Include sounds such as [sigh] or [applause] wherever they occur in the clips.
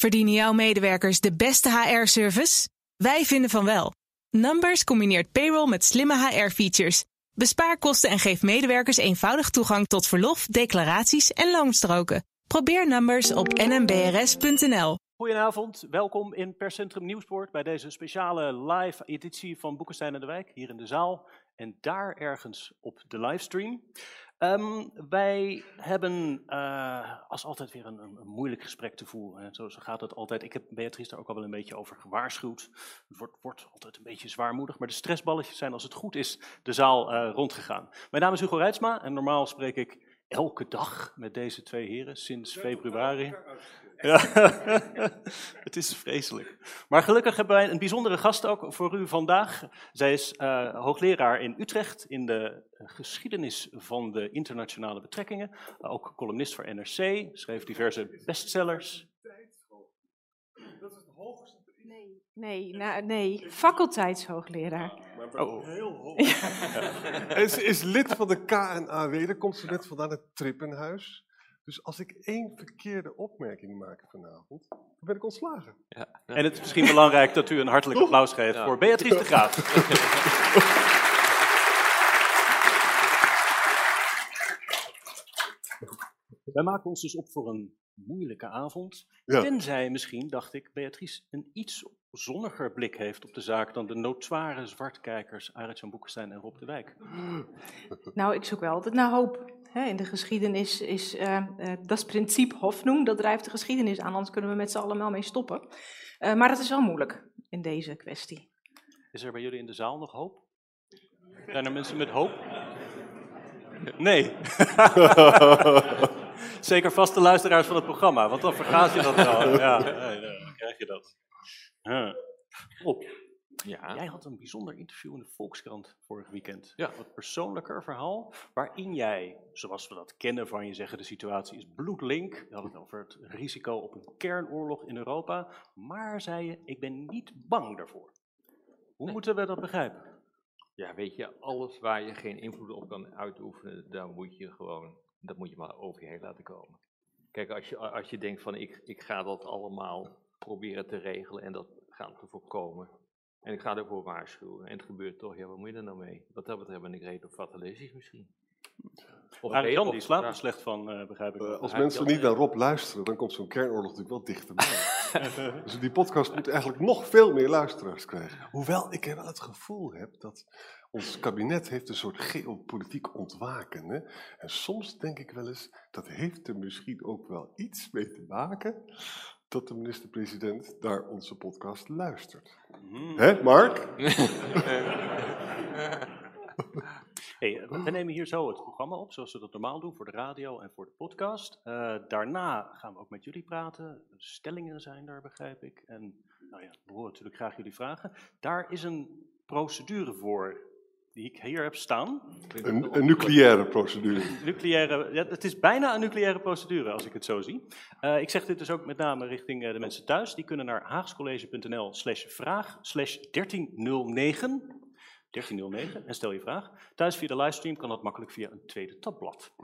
Verdienen jouw medewerkers de beste HR-service? Wij vinden van wel. Numbers combineert payroll met slimme HR-features. Bespaar kosten en geef medewerkers eenvoudig toegang tot verlof, declaraties en loonstroken. Probeer Numbers op nmbrs.nl. Goedenavond, welkom in Percentrum Nieuwsport bij deze speciale live editie van Boekenstein en de Wijk hier in de zaal en daar ergens op de livestream. Um, wij hebben uh, als altijd weer een, een, moeilijk gesprek te voeren. Zo, zo, gaat het altijd. Ik heb Beatrice daar ook al wel een beetje over gewaarschuwd. Het wordt, wordt, altijd een beetje zwaarmoedig, maar de stressballetjes zijn als het goed is de zaal uh, rondgegaan. Mijn naam is Hugo Reitsma en normaal spreek ik elke dag met deze twee heren sinds februari. Ja, [laughs] het is vreselijk. Maar gelukkig hebben wij een bijzondere gast ook voor u vandaag. Zij is uh, hoogleraar in Utrecht in de geschiedenis van de internationale betrekkingen. Uh, ook columnist voor NRC, schreef diverse bestsellers. Dat is het hoogste. Nee, nee, nou, nee. faculteitshoogleraar. Oh. Heel hoog. [laughs] Ja. Ze is lid van de KNAW, daar komt ze net vandaan het Trippenhuis. Dus als ik één verkeerde opmerking maak vanavond, dan ben ik ontslagen. Ja, ja. En het is misschien belangrijk dat u een hartelijk applaus geeft ja. voor Beatrice de Graaf. [laughs] Wij maken ons dus op voor een moeilijke avond. Tenzij misschien, dacht ik, Beatrice een iets zonniger blik heeft op de zaak dan de notoire zwartkijkers Arend-Jan Boekenstein en Rob de Wijk. Nou, ik zoek wel altijd naar hoop. In de geschiedenis is uh, uh, dat principe Hoffnung, dat drijft de geschiedenis aan, anders kunnen we met z'n allemaal mee stoppen. Uh, maar dat is wel moeilijk in deze kwestie. Is er bij jullie in de zaal nog hoop? Zijn er mensen met hoop? Nee. [laughs] Zeker vaste luisteraars van het programma, want dan vergaat je dat wel. [laughs] Ja, dan krijg je dat. Rob, ja. jij had een bijzonder interview in de Volkskrant vorig weekend. Ja. Wat persoonlijker verhaal, waarin jij, zoals we dat kennen van je zeggen, de situatie is bloedlink. We hadden het over het risico op een kernoorlog in Europa. Maar zei je, ik ben niet bang daarvoor. Hoe nee. moeten we dat begrijpen? Ja, weet je, alles waar je geen invloed op kan uitoefenen, daar moet je gewoon, dat moet je maar over je heen laten komen. Kijk, als je, als je denkt van ik, ik ga dat allemaal proberen te regelen en dat gaan te voorkomen. En ik ga ervoor waarschuwen. En het gebeurt toch, ja, wat moet je er nou mee? Wat dat betreft ben ik redelijk fatalistisch misschien. Of Arie Jan, die slaapt er slecht van, uh, begrijp ik. Uh, als mensen niet naar Rob luisteren, dan komt zo'n kernoorlog natuurlijk wel dichterbij. [laughs] [laughs] dus die podcast moet eigenlijk nog veel meer luisteraars krijgen. Hoewel ik wel het gevoel heb dat ons kabinet heeft een soort geopolitiek ontwaken. Hè? En soms denk ik wel eens, dat heeft er misschien ook wel iets mee te maken dat de minister-president naar onze podcast luistert. Mm. Hè, Mark? [laughs] hey, we nemen hier zo het programma op, zoals we dat normaal doen, voor de radio en voor de podcast. Uh, daarna gaan we ook met jullie praten. Stellingen zijn daar, begrijp ik. En nou ja, we horen natuurlijk graag jullie vragen. Daar is een procedure voor die ik hier heb staan. Een, een nucleaire procedure. [laughs] nucleaire, ja, het is bijna een nucleaire procedure als ik het zo zie. Uh, ik zeg dit dus ook met name richting uh, de mensen thuis. Die kunnen naar haagscollege.nl slash vraag slash 1309. 1309 en stel je vraag. Thuis via de livestream kan dat makkelijk via een tweede tabblad.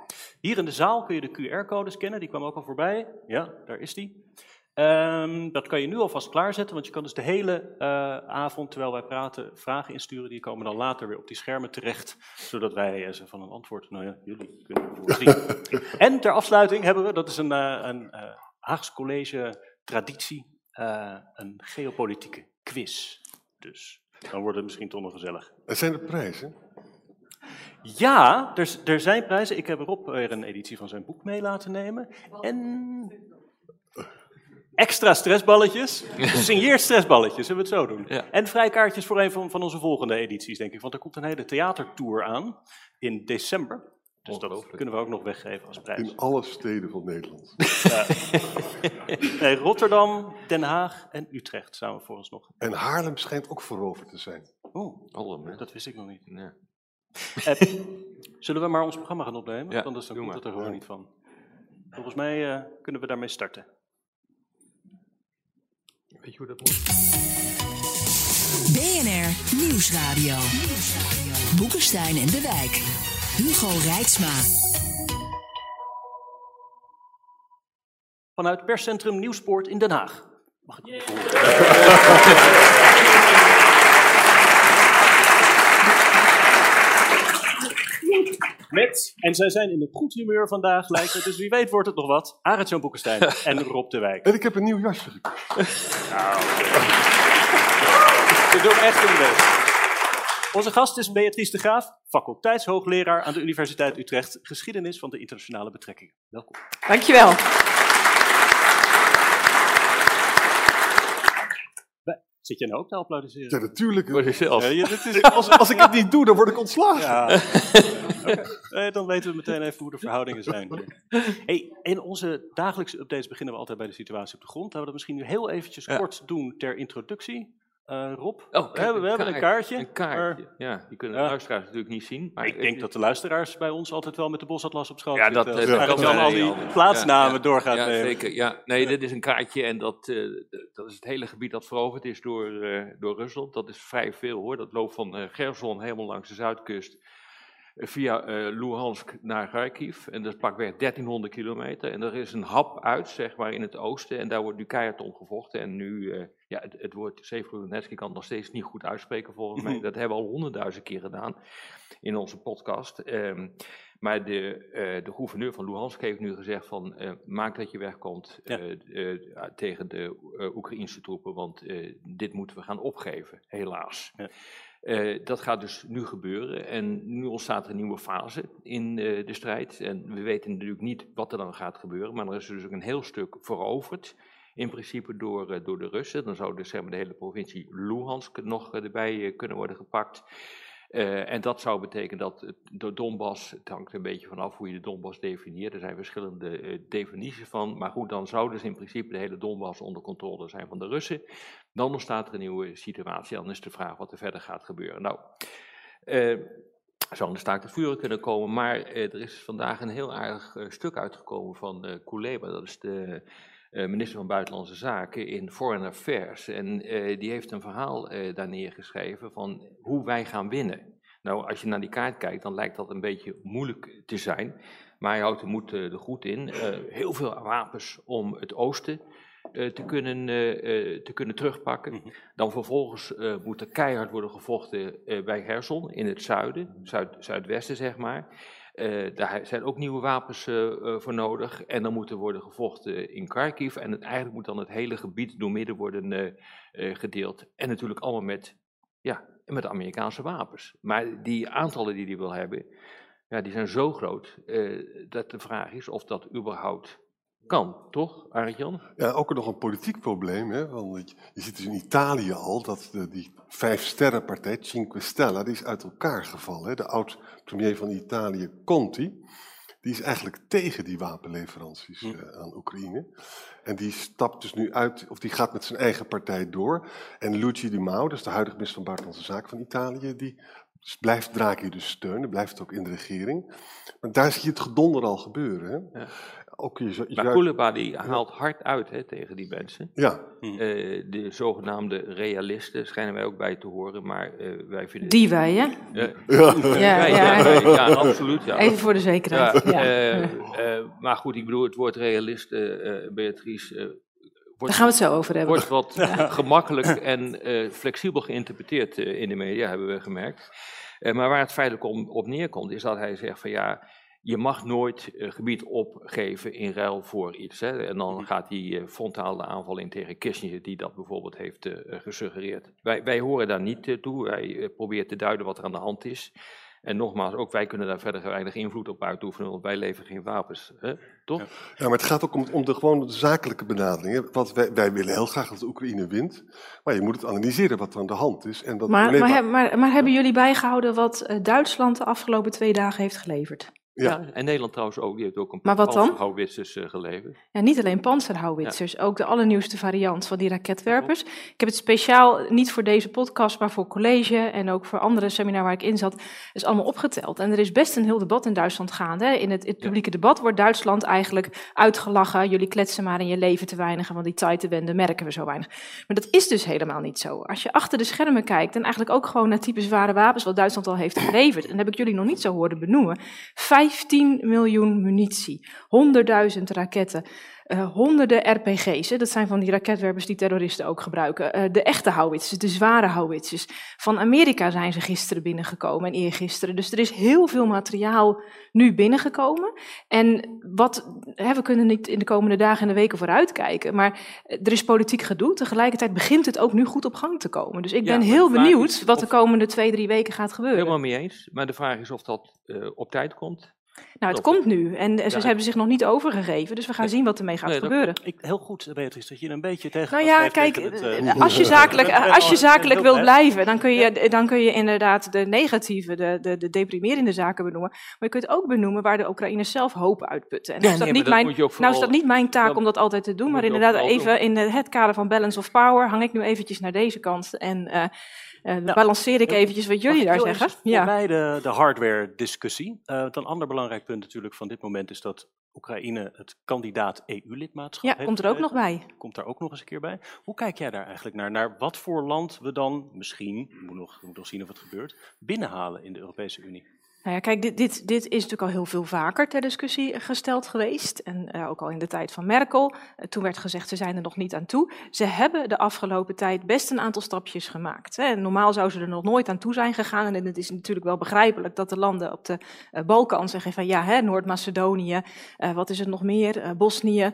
Hier in de zaal kun je de QR-code scannen, die kwam ook al voorbij. Ja, daar is die. Um, dat kan je nu alvast klaarzetten, want je kan dus de hele uh, avond, terwijl wij praten, vragen insturen. Die komen dan later weer op die schermen terecht, zodat wij uh, ze van een antwoord, nou ja, jullie kunnen voorzien. [laughs] en ter afsluiting hebben we, dat is een, uh, een Haags College traditie, een geopolitieke quiz. Dus dan wordt het misschien toch nog gezellig. Er zijn er prijzen? Ja, er, er zijn prijzen. Ik heb Rob weer een editie van zijn boek mee laten nemen. En extra stressballetjes. Signeer stressballetjes, zullen we het zo doen. Ja. En vrijkaartjes voor een van, van onze volgende edities, denk ik. Want er komt een hele theatertour aan in december. Dus dat kunnen we ook nog weggeven als prijs. In alle steden van Nederland. Ja. [laughs] nee, Rotterdam, Den Haag en Utrecht samen voor ons nog. En Haarlem schijnt ook voorover te zijn. Oh, Haarlem, dat wist ik nog niet. Nee. Uh, zullen we maar ons programma gaan opnemen? Ja, Anders dan komt het er gewoon niet van. Volgens mij uh, kunnen we daarmee starten. Weet je hoe dat moet? BNR Nieuwsradio. Boekenstein en de Wijk. Hugo Rijksma. vanuit perscentrum Nieuwspoort in Den Haag. Mag ik Met, en zij zijn in een goed humeur vandaag, lijkt het, dus wie weet wordt het nog wat. Arend-Jan Boekenstein [laughs] en Rob de Wijk. En ik heb een nieuw jasje gekocht. Ze doen echt hun best. Onze gast is Beatrice de Graaf, faculteitshoogleraar aan de Universiteit Utrecht, geschiedenis van de internationale betrekkingen. Welkom. Dankjewel. Zit jij nou ook te Ja, applaudisseren? natuurlijk. Voor jezelf. Ja, ja, dit is, [laughs] Als, als ik het niet doe, dan word ik ontslagen. ja. [laughs] Eh, dan weten we meteen even hoe de verhoudingen zijn. Hey, in onze dagelijkse updates beginnen we altijd bij de situatie op de grond. Laten we dat misschien nu heel eventjes Ja. kort doen ter introductie. Eh, Rob, Oh, we hebben, we hebben een kaartje. Een kaartje. Ja, die kunnen de Ja. luisteraars natuurlijk niet zien. Maar ik denk dat de luisteraars bij ons altijd wel met de bosatlas op schoot Ja, dat, zitten. dat Arend kan Jan al die plaatsnamen Ja, ja. doorgaat Ja, nemen. zeker. Ja, nee, dit is een kaartje en dat, eh, dat is het hele gebied dat veroverd is door, door Rusland. Dat is vrij veel hoor. Dat loopt van Gerson helemaal langs de zuidkust via Luhansk naar Kharkiv. En dat is pakweg 1300 kilometer. En er is een hap uit, zeg maar, in het oosten. En daar wordt nu keihard om gevochten. En nu, ja, het, het woord Severodonetsk kan het nog steeds niet goed uitspreken volgens mij. Dat hebben we al honderdduizend keer gedaan in onze podcast. Ehm, maar de, eh, de gouverneur van Luhansk heeft nu gezegd van eh, maak dat je wegkomt Ja. eh, eh, tegen de Oekraïnse troepen, want dit moeten we gaan opgeven, helaas. Ja. Dat gaat dus nu gebeuren en nu ontstaat er een nieuwe fase in de strijd. En we weten natuurlijk niet wat er dan gaat gebeuren, maar er is dus ook een heel stuk veroverd. In principe door, eh, door de Russen. Dan zou dus de hele provincie Luhansk nog eh, erbij eh, kunnen worden gepakt. En dat zou betekenen dat de Donbass, het hangt een beetje vanaf hoe je de Donbass definieert, er zijn verschillende definities van, maar goed, dan zou dus in principe de hele Donbass onder controle zijn van de Russen. Dan ontstaat er een nieuwe situatie, dan is de vraag wat er verder gaat gebeuren. Nou, eh, zou een staakt het vuren kunnen komen, maar er is vandaag een heel aardig stuk uitgekomen van Kuleba, dat is de minister van Buitenlandse Zaken in Foreign Affairs. En eh, die heeft een verhaal eh, daar neergeschreven van hoe wij gaan winnen. Nou, als je naar die kaart kijkt, dan lijkt dat een beetje moeilijk te zijn. Maar hij houdt de moed eh, er goed in. Eh, heel veel wapens om het oosten eh, te, kunnen, eh, eh, te kunnen terugpakken. Mhm. Dan vervolgens eh, moet er keihard worden gevochten eh, bij Gerson in het zuiden, zuid, zuidwesten zeg maar. Eh, daar zijn ook nieuwe wapens eh, eh, voor nodig. En dan moet er worden gevochten in Kharkiv. En eigenlijk moet dan het hele gebied door midden worden gedeeld. En natuurlijk allemaal met, ja, met Amerikaanse wapens. Maar die aantallen die hij wil hebben, ja, die zijn zo groot dat de vraag is of dat überhaupt kan. Toch, Arjan? Ja, ook nog een politiek probleem. Hè? Want je- je ziet dus in Italië al dat de, die vijf-sterrenpartij, Cinque Stelle, die is uit elkaar gevallen. Hè? De oud-premier van Italië, Conti, die is eigenlijk tegen die wapenleveranties Hm. eh, aan Oekraïne. En die stapt dus nu uit, of die gaat met zijn eigen partij door. En Luigi Di Maio, dat is de huidige minister van Buitenlandse Zaken van Italië, die blijft Draghi dus steunen, blijft ook in de regering. Maar daar zie je het gedonder al gebeuren. Hè? Ja. Ook je, je, Maar Kuleba die haalt hard uit hè, tegen die mensen. ja, Eh, de zogenaamde realisten schijnen wij ook bij te horen, maar eh, wij vinden... Die wij, hè? Ja, ja. ja, wij, ja, absoluut. Ja. Even voor de zekerheid. Ja, Ja. eh, eh, maar goed, ik bedoel, het woord realist, Beatrice, eh, Daar wordt, gaan we het zo over hebben. wordt wat [laughs] gemakkelijk en eh, flexibel geïnterpreteerd in de media, hebben we gemerkt. Eh, maar waar het feitelijk om, op neerkomt, is dat hij zegt van ja, je mag nooit eh, gebied opgeven in ruil voor iets. Hè? En dan gaat hij eh, frontaal de aanval in tegen Kissinger, die dat bijvoorbeeld heeft eh, gesuggereerd. Wij, wij horen daar niet toe, wij proberen te duiden wat er aan de hand is. En nogmaals, ook wij kunnen daar verder weinig invloed op uitoefenen, want wij leveren geen wapens. Hè? Toch? Ja, maar het gaat ook om, om de gewone zakelijke benadering. Want wij, wij willen heel graag dat de Oekraïne wint. Maar je moet het analyseren wat er aan de hand is. En dat Maar, maar, maar, maar hebben jullie bijgehouden wat Duitsland de afgelopen twee dagen heeft geleverd? Ja. Ja. en Nederland trouwens ook, die heeft ook een Maar wat dan? houwitsers uh, geleverd. Ja, niet alleen panzerhouwitsers, ook de allernieuwste variant van die raketwerpers. Ik heb het speciaal niet voor deze podcast, maar voor college en ook voor andere seminar waar ik in zat, is allemaal opgeteld. En er is best een heel debat in Duitsland gaande. hè. In het, het publieke debat wordt Duitsland eigenlijk uitgelachen. Jullie kletsen maar in je leven te weinig, want die Zeitenwende merken we zo weinig. Maar dat is dus helemaal niet zo. Als je achter de schermen kijkt en eigenlijk ook gewoon naar type zware wapens wat Duitsland al heeft geleverd, en dat heb ik jullie nog niet zo horen benoemen, 15 miljoen munitie, 100.000 raketten, Uh, honderden RPG's, hè, dat zijn van die raketwerpers die terroristen ook gebruiken. Uh, de echte houwitsers, de zware houwitsers. Van Amerika zijn ze gisteren binnengekomen en eergisteren. Dus er is heel veel materiaal nu binnengekomen. En wat, hè, we kunnen niet in de komende dagen en de weken vooruitkijken, maar er is politiek gedoe. Tegelijkertijd begint het ook nu goed op gang te komen. Dus ik ben ja, heel benieuwd wat de komende twee, drie weken gaat gebeuren. Helemaal mee eens. Maar de vraag is of dat uh, op tijd komt. Nou, het komt nu en ze hebben zich nog niet overgegeven, dus we gaan zien wat ermee gaat gebeuren. Ik, heel goed, Beatrice, dat je een beetje tegen. Nou ja, kijk, het, uh, als je [laughs] zakelijk, als je zakelijk wil blijven, dan kun, je, dan kun je inderdaad de negatieve, de, de, de deprimerende zaken benoemen. Maar je kunt ook benoemen waar de Oekraïners zelf hoop uitputten. En nou, is dat, niet mijn, nou is dat niet mijn taak om dat altijd te doen, maar inderdaad even in het kader van balance of power hang ik nu eventjes naar deze kant en uh, nou, balanceer ik eventjes wat jullie daar zeggen. Ja. Bij de, de hardware-discussie. Uh, een ander belangrijk punt natuurlijk van dit moment is dat Oekraïne het kandidaat EU-lidmaatschap ja, heeft. komt er ook nog bij. Komt daar ook nog eens een keer bij. Hoe kijk jij daar eigenlijk naar? Naar wat voor land we dan misschien, we moeten nog, moet nog zien of het gebeurt, binnenhalen in de Europese Unie? Nou ja, kijk, dit, dit, dit is natuurlijk al heel veel vaker ter discussie gesteld geweest. En uh, ook al in de tijd van Merkel. Uh, toen werd gezegd, ze zijn er nog niet aan toe. Ze hebben de afgelopen tijd best een aantal stapjes gemaakt. Hè. Normaal zou ze er nog nooit aan toe zijn gegaan. En het is natuurlijk wel begrijpelijk dat de landen op de uh, Balkan zeggen van ja, Noord-Macedonië, wat is het nog meer, Bosnië,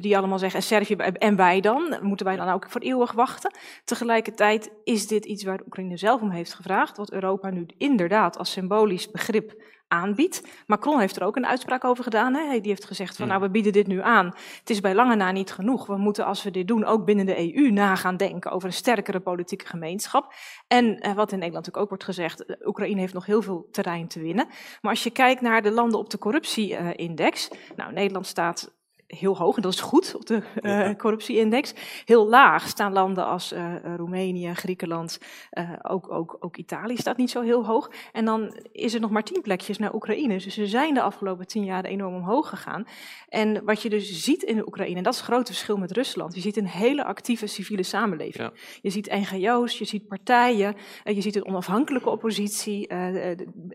die allemaal zeggen, en Servië en wij dan, moeten wij dan ook voor eeuwig wachten. Tegelijkertijd is dit iets waar Oekraïne zelf om heeft gevraagd, wat Europa nu inderdaad als symbool symbolisch begrip aanbiedt. Macron heeft er ook een uitspraak over gedaan. Hè? Die heeft gezegd van hmm. nou, we bieden dit nu aan. Het is bij lange na niet genoeg. We moeten als we dit doen ook binnen de EU na gaan denken over een sterkere politieke gemeenschap. En eh, wat in Nederland natuurlijk ook wordt gezegd, eh, Oekraïne heeft nog heel veel terrein te winnen. Maar als je kijkt naar de landen op de corruptieindex, nou Nederland staat heel hoog, en dat is goed op de uh, corruptieindex. Heel laag staan landen als uh, Roemenië, Griekenland, uh, ook, ook, ook Italië staat niet zo heel hoog. En dan is er nog maar tien plekjes naar Oekraïne. Dus ze zijn de afgelopen tien jaar enorm omhoog gegaan. En wat je dus ziet in de Oekraïne, en dat is het grote verschil met Rusland, je ziet een hele actieve civiele samenleving. Ja. Je ziet NGO's, je ziet partijen, je ziet een onafhankelijke oppositie,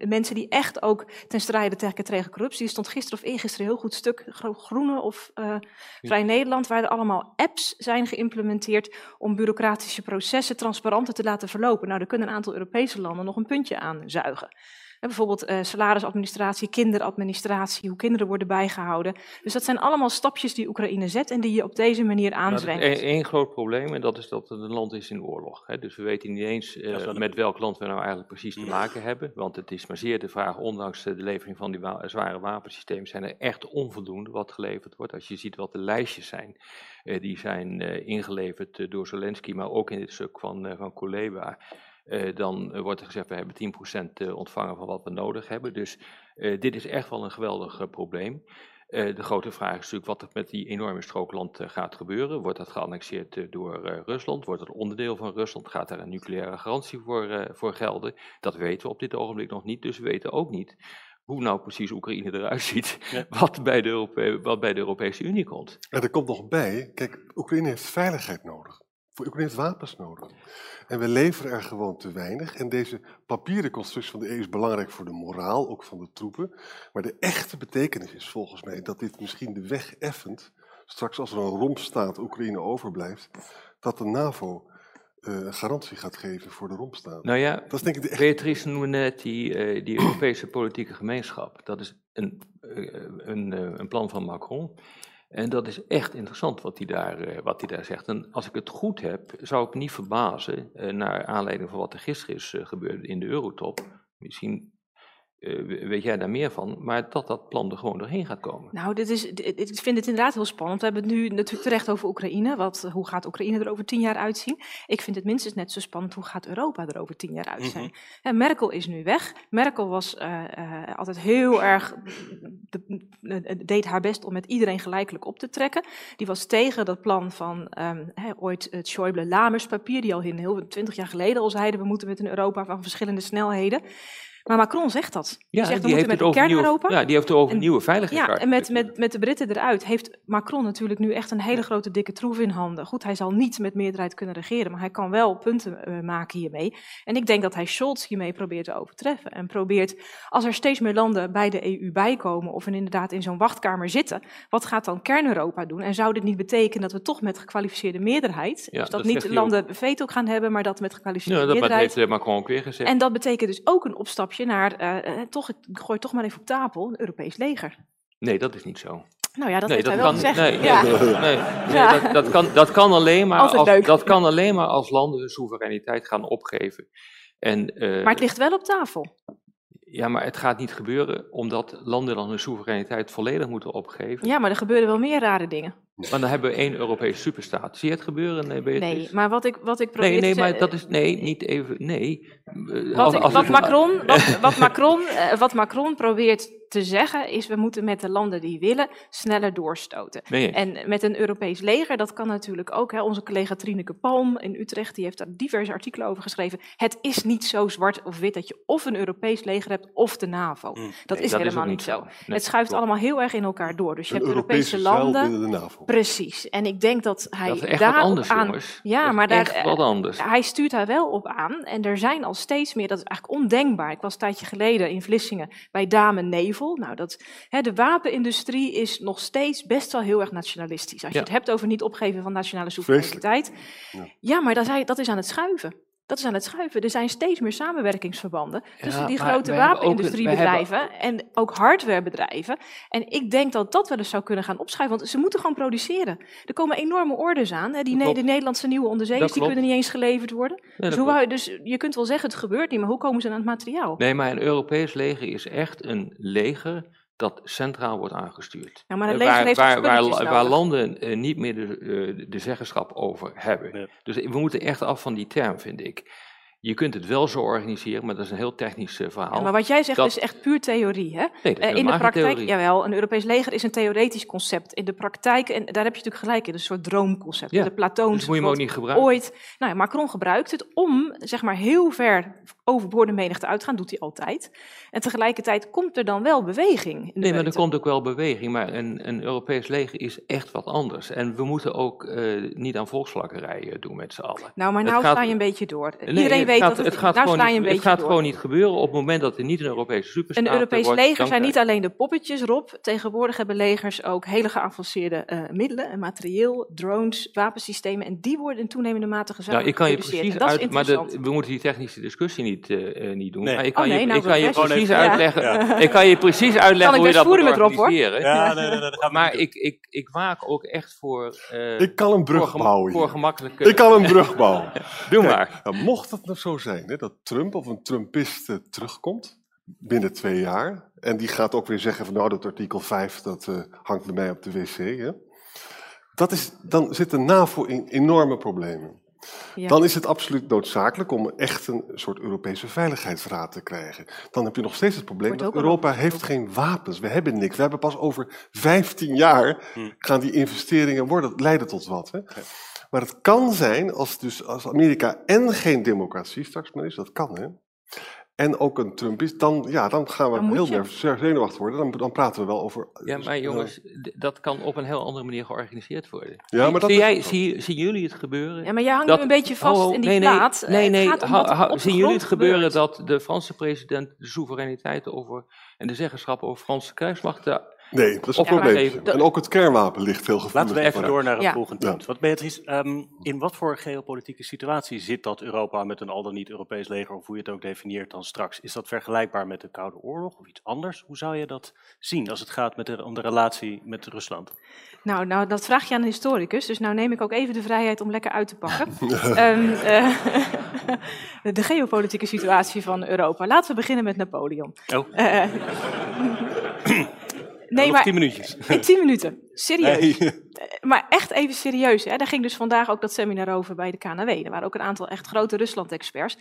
mensen die echt ook ten strijde tegen, tegen corruptie. Er stond gisteren of eergisteren een heel goed stuk, groene of uh, Vrij Nederland, waar er allemaal apps zijn geïmplementeerd om bureaucratische processen transparanter te laten verlopen. Nou, daar kunnen een aantal Europese landen nog een puntje aan zuigen bijvoorbeeld uh, salarisadministratie, kinderadministratie, hoe kinderen worden bijgehouden. Dus dat zijn allemaal stapjes die Oekraïne zet en die je op deze manier aanzwengt. Nou, Eén groot probleem en dat is dat het een land is in oorlog. Hè. Dus we weten niet eens uh, met welk land we nou eigenlijk precies te maken hebben. Want het is maar zeer de vraag, ondanks de levering van die wa zware wapensystemen, zijn er echt onvoldoende wat geleverd wordt. Als je ziet wat de lijstjes zijn, uh, die zijn ingeleverd door Zelensky, maar ook in dit stuk van, van Kuleba. Uh, dan wordt er gezegd, we hebben 10% eh, ontvangen van wat we nodig hebben. Dus uh, dit is echt wel een geweldig probleem. de grote vraag is natuurlijk wat er met die enorme strookland gaat gebeuren. Wordt dat geannexeerd door Rusland? Wordt het onderdeel van Rusland? Gaat daar een nucleaire garantie voor, voor gelden? Dat weten we op dit ogenblik nog niet. Dus we weten ook niet hoe nou precies Oekraïne eruit ziet, ja. [laughs] wat, bij de wat bij de Europese Unie komt. En er komt nog bij, kijk, Oekraïne heeft veiligheid nodig. Oekraïne heeft wapens nodig. En we leveren er gewoon te weinig. En deze papieren constructie van de EU is belangrijk voor de moraal, ook van de troepen. Maar de echte betekenis is volgens mij dat dit misschien de weg effent. Straks als er een rompstaat Oekraïne overblijft, dat de NAVO uh, garantie gaat geven voor de rompstaat. Nou ja, dat is denk ik de echte... Beatrice noemde net die, uh, die [clears throat] Europese politieke gemeenschap. Dat is een, uh, een, een plan van Macron. En dat is echt interessant wat hij daar, eh, wat hij daar zegt. En als ik het goed heb, zou ik niet verbazen, eh, naar aanleiding van wat er gisteren is eh, gebeurd in de Eurotop. Misschien uh, weet jij daar meer van, maar dat dat plan er gewoon doorheen gaat komen. Nou, dit is, ik vind het inderdaad heel spannend. We hebben het nu natuurlijk terecht over Oekraïne. Wat, hoe gaat Oekraïne er over tien jaar uitzien? Ik vind het minstens net zo spannend, hoe gaat Europa er over tien jaar uitzien? Mm -hmm. Merkel is nu weg. Merkel was uh, uh, altijd heel erg, de, deed haar best om met iedereen gelijkelijk op te trekken. Die was tegen dat plan van um, he, ooit het Schäuble-Lamers papier, die al heel twintig jaar geleden al zeiden, we moeten met een Europa van verschillende snelheden. Maar Macron zegt dat. Ja, die zegt, die heeft met het over nieuwe, ja, die heeft over En- nieuwe Ja, veiligheidskaart. en met, met, met de Britten eruit heeft Macron natuurlijk nu echt een hele grote dikke troef in handen. Goed, hij zal niet met meerderheid kunnen regeren, maar hij kan wel punten eh, maken hiermee. En ik denk dat hij Scholz hiermee probeert te overtreffen. En probeert, als er steeds meer landen bij de EU bijkomen of in inderdaad in zo'n wachtkamer zitten, wat gaat dan kern-Europa doen? En zou dit niet betekenen dat we toch met gekwalificeerde meerderheid, Ja, dus dat, dat niet landen veto gaan hebben, maar dat met Ja, gekwalificeerde dat meerderheid. heeft eh, Macron ook weer gezegd. En dat betekent dus ook een opstapje naar, eh, eh, toch, ik gooi toch maar even op tafel, een Europees leger. Nee, dat is niet zo. Nou ja, dat nee, heeft dat hij wel kan, gezegd. nee, nee, [laughs] ja. nee, nee, Ja. dat, dat, kan, dat, kan alleen maar Altijd als, leuk. dat kan alleen maar als landen hun soevereiniteit gaan opgeven. En, eh, Maar het ligt wel op tafel. Ja, maar het gaat niet gebeuren omdat landen dan hun soevereiniteit volledig moeten opgeven. Ja, maar er gebeuren wel meer rare dingen. Maar dan hebben we één Europese superstaat. Zie je het gebeuren? Nee, Beatrice? Nee, maar wat ik, wat ik probeer nee, nee, te maar dat is. Nee, niet even. Nee. Eh, Wat, als- ik- als wat, Macron, [laughs] wat, wat, Macron, eh, wat Macron probeert te zeggen is, we moeten met de landen die willen sneller doorstoten. Nee. En met een Europees leger, dat kan natuurlijk ook. Hè, onze collega Trineke Palm in Utrecht, die heeft daar diverse artikelen over geschreven. Het is niet zo zwart of wit dat je of een Europees leger hebt of de NAVO. dat Nee, is dat is helemaal niet zo. zo. Nee, het schuift allemaal heel erg in elkaar door. Dus je Een hebt Europese landen. binnen de NAVO. Precies. En ik denk dat hij dat is echt daar wat anders, aan. jongens. Ja, Dat is maar daar, echt wat anders. hij stuurt daar wel op aan. En er zijn al steeds meer, dat is eigenlijk ondenkbaar. Ik was een tijdje geleden in Vlissingen bij Dame Nevel. Nou, dat, hè, de wapenindustrie is nog steeds best wel heel erg nationalistisch. Als je het hebt over niet opgeven van nationale soevereiniteit. Ja. Ja, maar dat is, dat is aan het schuiven. Dat is aan het schuiven. Er zijn steeds meer samenwerkingsverbanden tussen die grote hebben wapenindustriebedrijven en ook hardwarebedrijven. En ik denk dat dat wel eens zou kunnen gaan opschuiven, want ze moeten gewoon produceren. Er komen enorme orders aan. Hè. Die, ne- de Nederlandse nieuwe onderzeeërs, die kunnen niet eens geleverd worden. Ja, dus, hoe dus je kunt wel zeggen, het gebeurt niet, maar hoe komen ze aan het materiaal? Nee, maar een Europees leger is echt een leger dat centraal wordt aangestuurd. Ja, maar leger waar, heeft waar, waar, landen eh, niet meer de, eh, de zeggenschap over hebben. Ja. Dus we moeten echt af van die term, vind ik. Je kunt het wel zo organiseren, maar dat is een heel technisch eh, verhaal. Ja, maar wat jij zegt dat- is echt puur theorie, hè? nee, Eh, in de praktijk, theorie. jawel, een Europees leger is een theoretisch concept. In de praktijk, en daar heb je natuurlijk gelijk in, een soort droomconcept. Ja, De Platoonse Dus moet je hem ook God niet gebruiken. ooit. Nou ja, Macron gebruikt het om zeg maar heel ver over de menigte uit te gaan, doet hij altijd. En tegelijkertijd komt er dan wel beweging. In de Nee, maar er komt ook wel beweging, maar een, een Europees leger is echt wat anders. En we moeten ook eh, niet aan volksvlakkerij eh, doen met z'n allen. Nou, maar nou gaat- je een beetje door. Nee, Iedereen weet gaat, dat het, het gaat, nou gewoon, sla je een niet, het gaat door. gewoon niet gebeuren op het moment dat er niet een Europese superstaat Een Europees wordt, leger zijn niet alleen de poppetjes, Rob. Tegenwoordig hebben legers ook hele geavanceerde eh, middelen en materieel, drones, wapensystemen. En die worden in toenemende mate Nou, gezamenlijk ik kan je precies dat uit, maar de- we moeten die technische discussie niet, eh, eh, niet doen. Nee. Maar ik Oh, kan nee, je, nou, ik kan je precies Ja. uitleggen. Ja. [laughs] Ik kan je precies uitleggen hoe je dat moet organiseren. Ja, nee, dat Maar ik, ik, ik waak ook echt voor, eh, Ik kan een voor, brug bouwen voor gemakkelijke... Ik kan een brug bouwen. [laughs] Doe maar. nou, mocht het nou zo zijn hè, dat Trump of een Trumpist eh, terugkomt binnen twee jaar. En die gaat ook weer zeggen van nou dat artikel 5 dat eh, hangt bij mij op de wc. Hè. Dat is, dan zit de NAVO in enorme problemen. Ja. Dan is het absoluut noodzakelijk om echt een soort Europese veiligheidsraad te krijgen. Dan heb je nog steeds het probleem Wordt dat Europa heeft geen wapens. We hebben niks. We hebben pas over 15 jaar Hm. gaan die investeringen worden, leiden tot wat. Hè? Maar het kan zijn als, dus, als Amerika en geen democratie straks meer is, dat kan hè. En ook een Trump is, dan, ja, dan gaan we Dan heel je. nerveus zenuwachtig worden. Dan, dan praten we wel over. Ja, maar jongens, d- dat kan op een heel andere manier georganiseerd worden. Ja, maar dat zie jij, zie, zien jullie het gebeuren? Ja, maar jij hangt dat- een beetje vast Oh, oh, in die nee, nee, plaat. Nee, Het nee, de zien jullie het gebeuren gebeurt. dat de Franse president de soevereiniteit over en de zeggenschap over Franse krijgsmacht eh, Nee, dat is een probleem. En ook het kernwapen ligt heel gevoelig. Laten we even door naar het Ja. volgende Ja. punt. Wat Beatrice, ehm, in wat voor geopolitieke situatie zit dat Europa met een al dan niet Europees leger, of hoe je het ook definieert dan straks? Is dat vergelijkbaar met de Koude Oorlog of iets anders? Hoe zou je dat zien als het gaat met de, om de relatie met Rusland? Nou, nou, dat vraag je aan een historicus, dus nou neem ik ook even de vrijheid om lekker uit te pakken. [laughs] Ehm, eh, [laughs] de geopolitieke situatie van Europa. Laten we beginnen met Napoleon. Oh, Eh, nee, maar tien minuutjes. [laughs] in tien minuten. Serieus. Nee. Eh, Maar echt even serieus. Hè? Daar ging dus vandaag ook dat seminar over bij de KNW. Er waren ook een aantal echt grote Rusland-experts.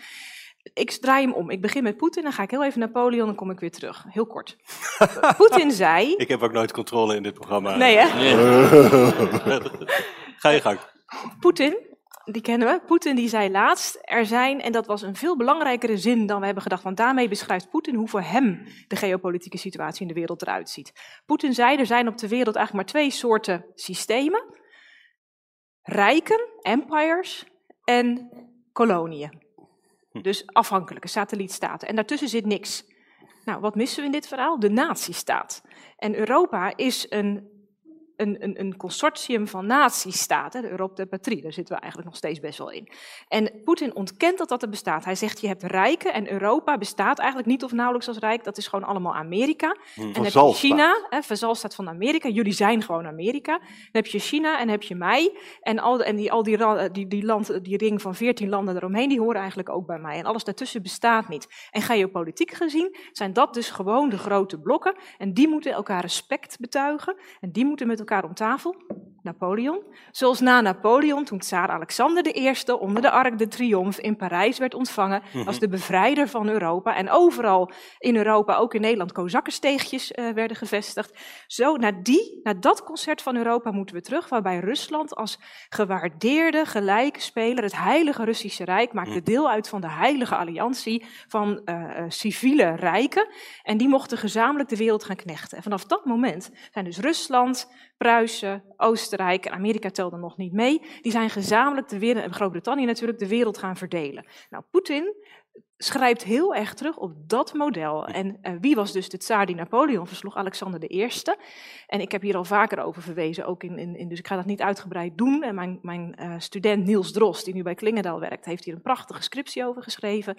Ik draai hem om. Ik begin met Poetin, dan ga ik heel even Napoleon, dan kom ik weer terug. Heel kort. [laughs] Poetin zei... Ik heb ook nooit controle in dit programma. Nee, hè? [laughs] Ga je gang. Poetin Die kennen we. Poetin die zei laatst, er zijn, en dat was een veel belangrijkere zin dan we hebben gedacht, want daarmee beschrijft Poetin hoe voor hem de geopolitieke situatie in de wereld eruit ziet. Poetin zei, er zijn op de wereld eigenlijk maar twee soorten systemen. Rijken, empires, en koloniën. Dus afhankelijke satellietstaten. En daartussen zit niks. Nou, wat missen we in dit verhaal? De nazistaat. En Europa is een een, een, een consortium van natiestaten, de Europe de Patrie, daar zitten we eigenlijk nog steeds best wel in. En Poetin ontkent dat dat er bestaat. Hij zegt, je hebt rijken en Europa bestaat eigenlijk niet of nauwelijks als rijk, dat is gewoon allemaal Amerika. Hmm, en heb je China, hè, verzalstaat van Amerika, jullie zijn gewoon Amerika. Dan heb je China en heb je mij en al, en die, al die, die, die, land, die ring van veertien landen eromheen, die horen eigenlijk ook bij mij. En alles daartussen bestaat niet. En geopolitiek gezien zijn dat dus gewoon de grote blokken en die moeten elkaar respect betuigen en die moeten met elkaar elkaar om tafel. Napoleon. Zoals na Napoleon, toen tsaar Alexander I onder de Arc de Triomphe in Parijs werd ontvangen als mhm. de bevrijder van Europa. En overal in Europa, ook in Nederland, kozakkensteegjes uh, werden gevestigd. Zo, naar, die, naar dat concert van Europa moeten we terug, waarbij Rusland als gewaardeerde, gelijke speler, het heilige Russische Rijk, maakte mhm. deel uit van de heilige alliantie van uh, civiele rijken. En die mochten gezamenlijk de wereld gaan knechten. En vanaf dat moment zijn dus Rusland, Pruisen, Oostenrijk en Amerika telden nog niet mee. Die zijn gezamenlijk de wereld, en Groot-Brittannië natuurlijk, de wereld gaan verdelen. Nou, Poetin schrijft heel erg terug op dat model. En uh, wie was dus de tsaar die Napoleon versloeg? Alexander I. En ik heb hier al vaker over verwezen, ook in, in, dus ik ga dat niet uitgebreid doen. En mijn, mijn uh, student Niels Drost, die nu bij Klingendaal werkt, heeft hier een prachtige scriptie over geschreven.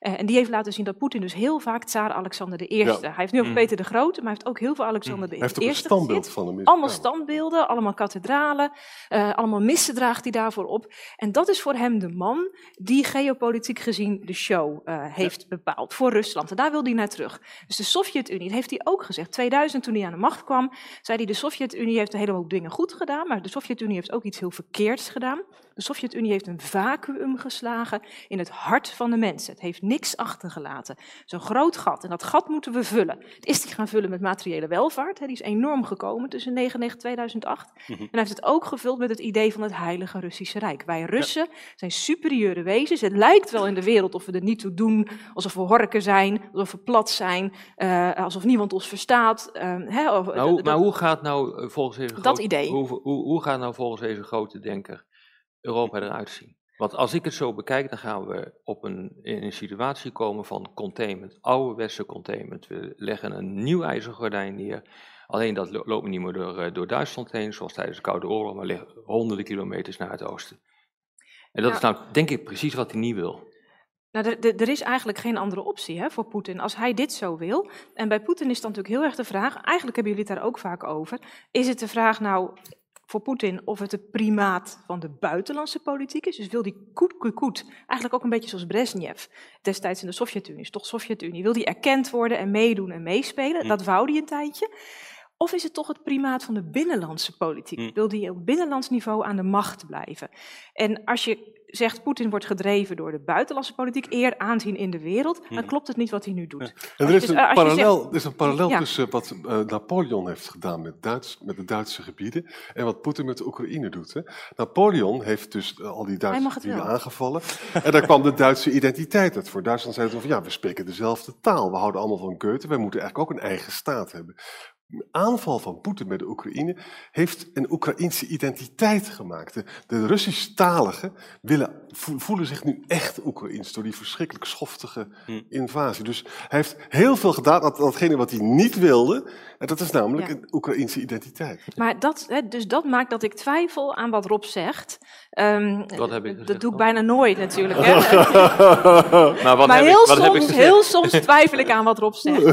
Uh, en die heeft laten zien dat Poetin dus heel vaak tsaar Alexander I. Ja. Hij heeft nu ook mm. Peter de Grote, maar hij heeft ook heel veel Alexander mm. I. Hij heeft ook een standbeeld van hem. Allemaal standbeelden, allemaal kathedralen, uh, allemaal missen draagt hij daarvoor op. En dat is voor hem de man die geopolitiek gezien de show uh, heeft ja. bepaald voor Rusland. En daar wil hij naar terug. Dus de Sovjet-Unie, dat heeft hij ook gezegd. 2000 toen hij aan de macht kwam, zei hij de Sovjet-Unie heeft een hele hoop dingen goed gedaan, maar de Sovjet-Unie heeft ook iets heel verkeerds gedaan. De Sovjet-Unie heeft een vacuüm geslagen in het hart van de mensen. Het heeft niks achtergelaten. Zo'n groot gat. En dat gat moeten we vullen. Het is die gaan vullen met materiële welvaart. Hè, die is enorm gekomen tussen 1999 en 2008. Mhm. En hij heeft het ook gevuld met het idee van het heilige Russische Rijk. Wij Russen zijn superieure wezens. Het lijkt wel in de wereld of we er niet toe doen. Alsof we horken zijn, alsof we plat zijn, uh, alsof niemand ons verstaat. Uh, hè, of, nou, maar hoe gaat nou eh, volgens deze dat idee. Hoe, hoe, hoe gaat nou volgens deze grote denker Europa eruit zien? Want als ik het zo bekijk, dan gaan we op een, in een situatie komen van containment, ouderwetse containment. We leggen een nieuw ijzergordijn neer. Alleen dat loopt niet meer door, eh, door Duitsland heen, zoals tijdens de Koude Oorlog, maar ligt honderden kilometers naar het oosten. En dat is nou, denk ik, precies wat hij niet wil. Nou, er is eigenlijk geen andere optie hè, voor Poetin. Als hij dit zo wil, en bij Poetin is dan natuurlijk heel erg de vraag, eigenlijk hebben jullie het daar ook vaak over, is het de vraag nou, voor Poetin of het de primaat van de buitenlandse politiek is. Dus wil die koet, koet, koet, eigenlijk ook een beetje zoals Brezhnev destijds in de Sovjet-Unie, is toch Sovjet-Unie, wil die erkend worden en meedoen en meespelen. Hm. Dat wou die een tijdje. Of is het toch het primaat van de binnenlandse politiek? Hm. Wil die op binnenlands niveau aan de macht blijven? En als je zegt Poetin wordt gedreven door de buitenlandse politiek, eer aanzien in de wereld, dan hmm. klopt het niet wat hij nu doet. En er is, een parallel, er is een parallel tussen wat uh, Napoleon heeft gedaan met, Duits, met de Duitse gebieden en wat Poetin met de Oekraïne doet. Hè. Napoleon heeft dus uh, al die Duitse gebieden aangevallen en daar kwam de Duitse identiteit uit. Voor Duitsland zei het van ja, we spreken dezelfde taal, we houden allemaal van Goethe, wij moeten eigenlijk ook een eigen staat hebben aanval van Poetin bij de Oekraïne heeft een Oekraïnse identiteit gemaakt. De, de Russisch-taligen willen, voelen zich nu echt Oekraïns door die verschrikkelijk schoftige hm. invasie. Dus hij heeft heel veel gedaan aan datgene wat hij niet wilde. En dat is namelijk een Oekraïnse identiteit. Maar dat, hè, dus dat maakt dat ik twijfel aan wat Rob zegt. Um, wat heb ik gezegd, dat doe ik bijna nooit natuurlijk. Hè? [laughs] maar [laughs] wat maar heb heel, ik, wat soms, heb ik heel soms twijfel ik aan wat Rob [laughs] zegt.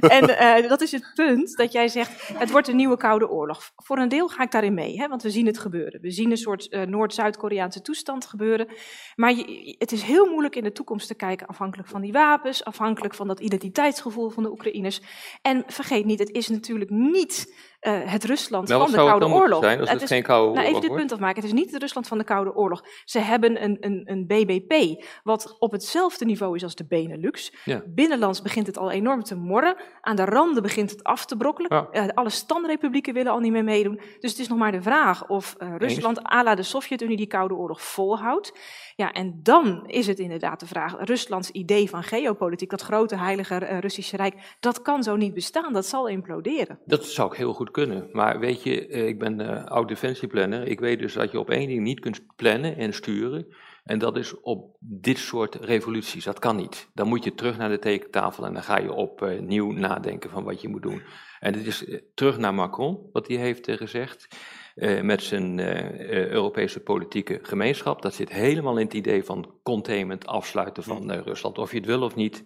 En uh, dat is het punt dat jij zegt, het wordt een nieuwe koude oorlog. Voor een deel ga ik daarin mee, hè, want we zien het gebeuren. We zien een soort uh, Noord-Zuid-Koreaanse toestand gebeuren. Maar je, het is heel moeilijk in de toekomst te kijken, afhankelijk van die wapens, afhankelijk van dat identiteitsgevoel van de Oekraïners. En vergeet niet, het is natuurlijk niet uh, het Rusland nou, van de Koude Oorlog. Zijn, het, is, geen Koude Oorlog nou, even dit punt afmaken. Het is niet het Rusland van de Koude Oorlog. Ze hebben een, een, een BBP, wat op hetzelfde niveau is als de Benelux. Ja. Binnenlands begint het al enorm te morren. Aan de randen begint het af te brokkelen. Ja. Uh, alle standrepublieken willen al niet meer meedoen. Dus het is nog maar de vraag of uh, Rusland, à la de Sovjet-Unie, die Koude Oorlog volhoudt. Ja, en dan is het inderdaad de vraag, Ruslands idee van geopolitiek, dat grote heilige Russische Rijk, dat kan zo niet bestaan, dat zal imploderen. Dat zou ik heel goed kunnen, maar weet je, uh, ik ben uh, oud defensieplanner, ik weet dus dat je op één ding niet kunt plannen en sturen, en dat is op dit soort revoluties, dat kan niet. Dan moet je terug naar de tekentafel en dan ga je opnieuw nadenken van wat je moet doen. En het is terug naar Macron, wat hij heeft gezegd. Uh, met zijn uh, Europese politieke gemeenschap. Dat zit helemaal in het idee van containment, afsluiten van uh, Rusland. Of je het wil of niet.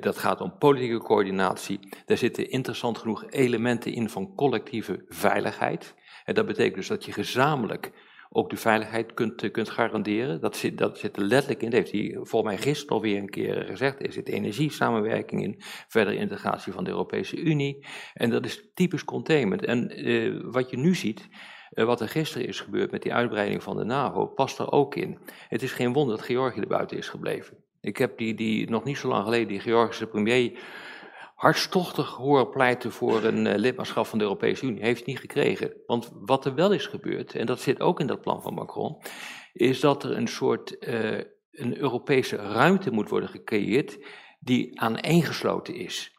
dat gaat om politieke coördinatie. Daar zitten interessant genoeg elementen in van collectieve veiligheid. En dat betekent dus dat je gezamenlijk ook de veiligheid kunt, kunt garanderen. Dat zit, dat zit er letterlijk in. Dat heeft hij volgens mij gisteren alweer een keer gezegd. Er zit energiesamenwerking in, verdere integratie van de Europese Unie. En dat is typisch containment. En uh, wat je nu ziet, uh, wat er gisteren is gebeurd met die uitbreiding van de NAVO, past er ook in. Het is geen wonder dat Georgië er buiten is gebleven. Ik heb die, die nog niet zo lang geleden, die Georgische premier hartstochtig horen pleiten voor een uh, lidmaatschap van de Europese Unie. Heeft niet gekregen. Want wat er wel is gebeurd, en dat zit ook in dat plan van Macron, is dat er een soort uh, een Europese ruimte moet worden gecreëerd die aaneengesloten is.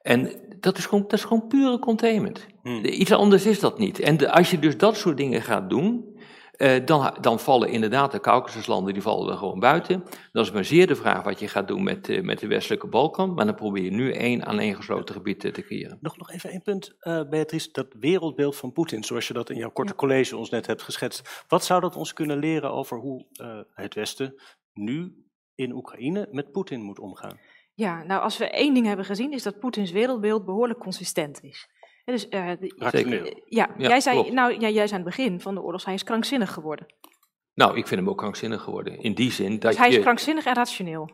En dat is gewoon, dat is gewoon pure containment. Hmm. Iets anders is dat niet. En de, als je dus dat soort dingen gaat doen, uh, dan, dan, vallen inderdaad de Caucasuslanden, die vallen er gewoon buiten. Dan is maar zeer de vraag wat je gaat doen met, uh, met de westelijke Balkan, maar dan probeer je nu één aaneengesloten gebied te creëren. Nog, nog even één punt, uh, Beatrice, dat wereldbeeld van Poetin, zoals je dat in jouw korte ja. college ons net hebt geschetst. Wat zou dat ons kunnen leren over hoe het Westen nu in Oekraïne met Poetin moet omgaan? Ja, nou als we één ding hebben gezien, is dat Poetins wereldbeeld behoorlijk consistent is. Ja, dus, uh, Zeker. Ja, ja, jij zei, nou, ja, jij zei aan het begin van de oorlog, hij is krankzinnig geworden. Nou, ik vind hem ook krankzinnig geworden. In die zin dat dus hij je, is krankzinnig en rationeel.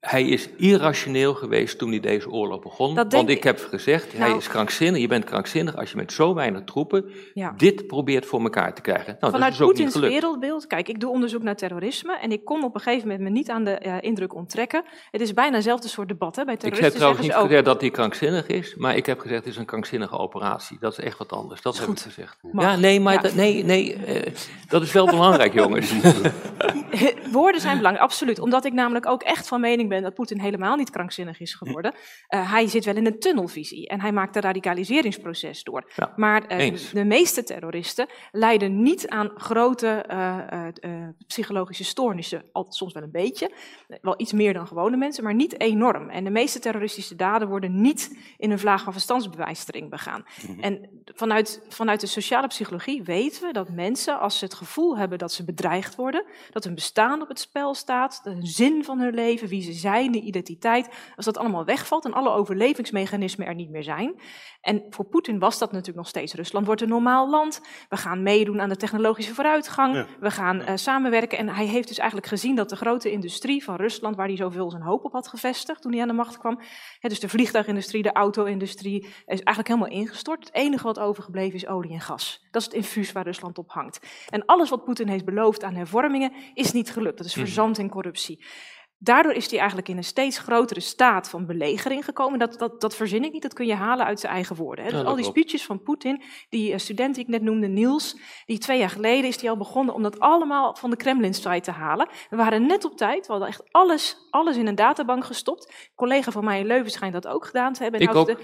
Hij is irrationeel geweest toen hij deze oorlog begon. Want ik heb gezegd, Nou- hij is krankzinnig. Je bent krankzinnig als je met zo weinig troepen Ja. dit probeert voor elkaar te krijgen. Nou, Vanuit dat is dus ook niet Poetins wereldbeeld, kijk, ik doe onderzoek naar terrorisme en ik kon op een gegeven moment me niet aan de eh, indruk onttrekken. Het is bijna hetzelfde soort debat, hè? Bij Ik heb terroristen trouwens niet ook, gezegd dat hij krankzinnig is, maar ik heb gezegd het is een krankzinnige operatie. Dat is echt wat anders. Dat heb goed. ik gezegd. Mag. Ja, nee, maar Ja. dat, nee, nee, eh, dat is wel belangrijk, jongens. [laughs] [laughs] Woorden zijn belangrijk, absoluut. Omdat ik namelijk ook echt van mening ben dat Poetin helemaal niet krankzinnig is geworden. Eh, hij zit wel in een tunnelvisie en hij maakt een radicaliseringsproces door. Ja, maar eh, de meeste terroristen lijden niet aan grote eh, psychologische stoornissen. Altijd soms wel een beetje, wel iets meer dan gewone mensen, maar niet enorm. En de meeste terroristische daden worden niet in een vlaag van verstandsbewijstering begaan. En vanuit, vanuit de sociale psychologie weten we dat mensen, als ze het gevoel hebben dat ze bedreigd worden, dat hun bestaan op het spel staat, de zin van hun leven, wie ze de identiteit, als dat allemaal wegvalt en alle overlevingsmechanismen er niet meer zijn. En voor Poetin was dat natuurlijk nog steeds. Rusland wordt een normaal land. We gaan meedoen aan de technologische vooruitgang. Ja. We gaan eh, samenwerken. En hij heeft dus eigenlijk gezien dat de grote industrie van Rusland, waar hij zoveel zijn hoop op had gevestigd toen hij aan de macht kwam, hè, dus de vliegtuigindustrie, de auto-industrie, is eigenlijk helemaal ingestort. Het enige wat overgebleven is olie en gas. Dat is het infuus waar Rusland op hangt. En alles wat Poetin heeft beloofd aan hervormingen is niet gelukt. Dat is Mhm. verzand in corruptie. Daardoor is hij eigenlijk in een steeds grotere staat van belegering gekomen. Dat, dat, dat verzin ik niet, dat kun je halen uit zijn eigen woorden. Hè. Ja, Dus al die speeches van Poetin, die uh, student die ik net noemde, Niels, die twee jaar geleden is die al begonnen om dat allemaal van de Kremlin-site te halen. We waren net op tijd, we hadden echt alles, alles in een databank gestopt. Een collega van mij in Leuven schijnt dat ook gedaan te hebben. En Ik nou ook.